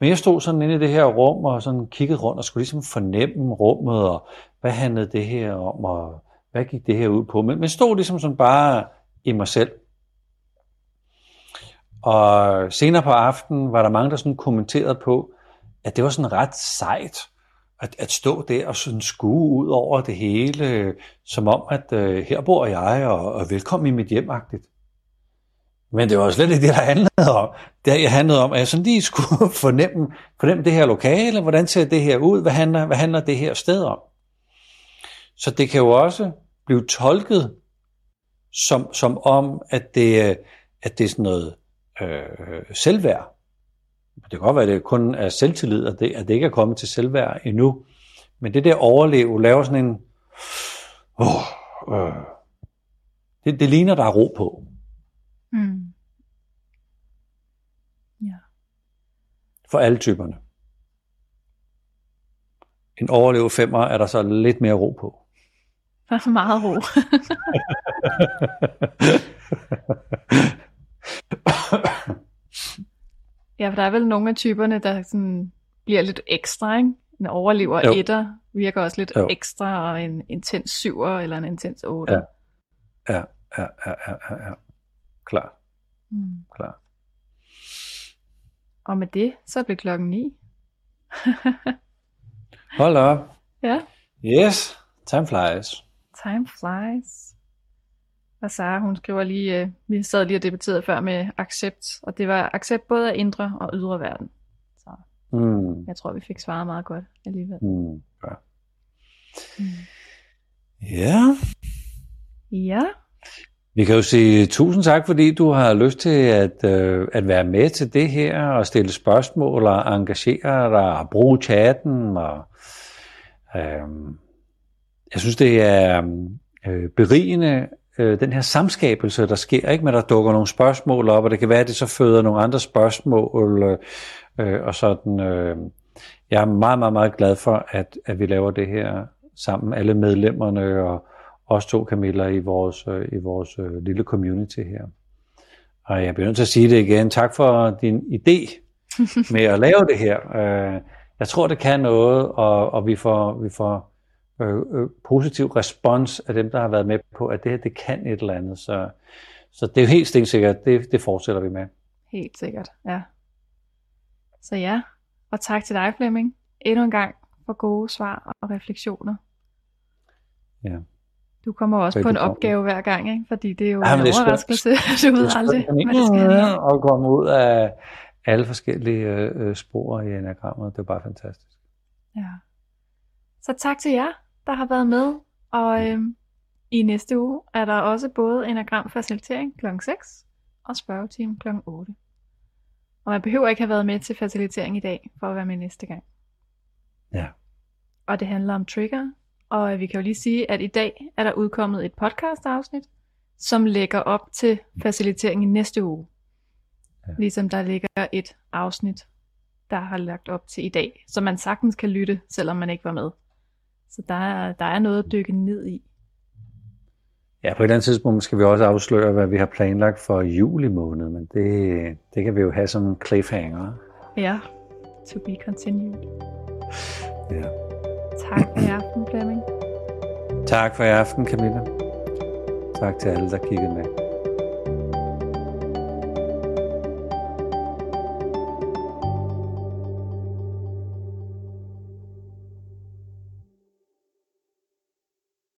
men jeg stod sådan inde i det her rum og sådan kiggede rundt og skulle ligesom fornemme rummet og hvad handlede det her om og hvad gik det her ud på. Men, men stod ligesom sådan bare i mig selv. Og senere på aftenen var der mange, der sådan kommenterede på, at det var sådan ret sejt at, at stå der og sådan skue ud over det hele, som om, at øh, her bor jeg, og, og velkommen i mit hjemagtigt. Men det var slet ikke det, der handlede om. Det handlede om, at jeg sådan lige skulle (laughs) fornemme, fornemme det her lokale, hvordan ser det her ud, hvad handler, hvad handler det her sted om. Så det kan jo også blive tolket som, som om, at det, at det er sådan noget øh, selvværd. Det kan godt være, at det kun er selvtillid, at det, at det ikke er kommet til selvværd endnu. Men det der overleve laver sådan en... Oh, øh, det, det ligner, der er ro på. Mm. Ja. For alle typerne. en overlever femmer er der så lidt mere ro på. Der er meget ro. (laughs) (laughs) ja, for der er vel nogle af typerne, der sådan bliver lidt ekstra, ikke? En overlever Jo. etter virker også lidt Jo. ekstra, og en intens syver eller en intens otter. Ja. Ja, ja, ja, ja, ja, ja. Klar, Mm. klar. Og med det, så blev klokken ni. Hold op. (laughs) ja, Yes, time flies. time flies. Og Sara, hun skriver lige, øh, vi sad lige og debatterede før med accept, og det var accept både af indre og ydre verden. Så Mm, jeg tror, vi fik svaret meget godt alligevel. mm, ja. Mm. Ja, Ja, vi kan jo sige tusind tak, fordi du har lyst til at, øh, at være med til det her, og stille spørgsmål, og engagere dig, og bruge chatten, og øh, jeg synes, det er øh, berigende, øh, den her samskabelse, der sker, ikke men der dukker nogle spørgsmål op, og det kan være, at det så føder nogle andre spørgsmål, øh, øh, og sådan. Øh, jeg er meget, meget, meget glad for, at, at vi laver det her sammen, alle medlemmerne, og os to Camilla i vores, øh, i vores øh, lille community her. Og jeg bliver nødt til at sige det igen. Tak for din idé med at lave det her. Øh, jeg tror, det kan noget, og, og vi får, vi får øh, øh, positiv respons af dem, der har været med på, at det her, det kan et eller andet. Så, så det er jo helt stensikkert, det, det fortsætter vi med. helt sikkert. Ja. Så ja, og tak til dig, Flemming, endnu en gang for gode svar og refleksioner. Ja. Du kommer også på en Velbekomme. opgave hver gang, ikke? fordi det er jo Ja, en er overraskelse. (laughs) Du ved aldrig, hvad det skal om. Og komme ud af alle forskellige øh, øh, spor i enagrammet. Det er bare fantastisk. Ja. Så tak til jer, der har været med. Og øhm, i næste uge er der også både enagram facilitering kl. 6 og spørgetime kl. 8. Og man behøver ikke have været med til facilitering i dag, for at være med næste gang. Ja. Og det handler om trigger. Og vi kan jo lige sige, at i dag er der udkommet et podcast afsnit, som lægger op til facilitering i næste uge. Ja. Ligesom der ligger et afsnit, der har lagt op til i dag, så man sagtens kan lytte, selvom man ikke var med. Så der er, der er noget at dykke ned i. Ja, på et eller andet tidspunkt skal vi også afsløre, hvad vi har planlagt for juli måned, men det, det kan vi jo have som en cliffhanger. Ja, to be continued. Ja. Tak for i aften, Flemming. Tak for i aften, Camilla. Tak til alle, der kiggede med.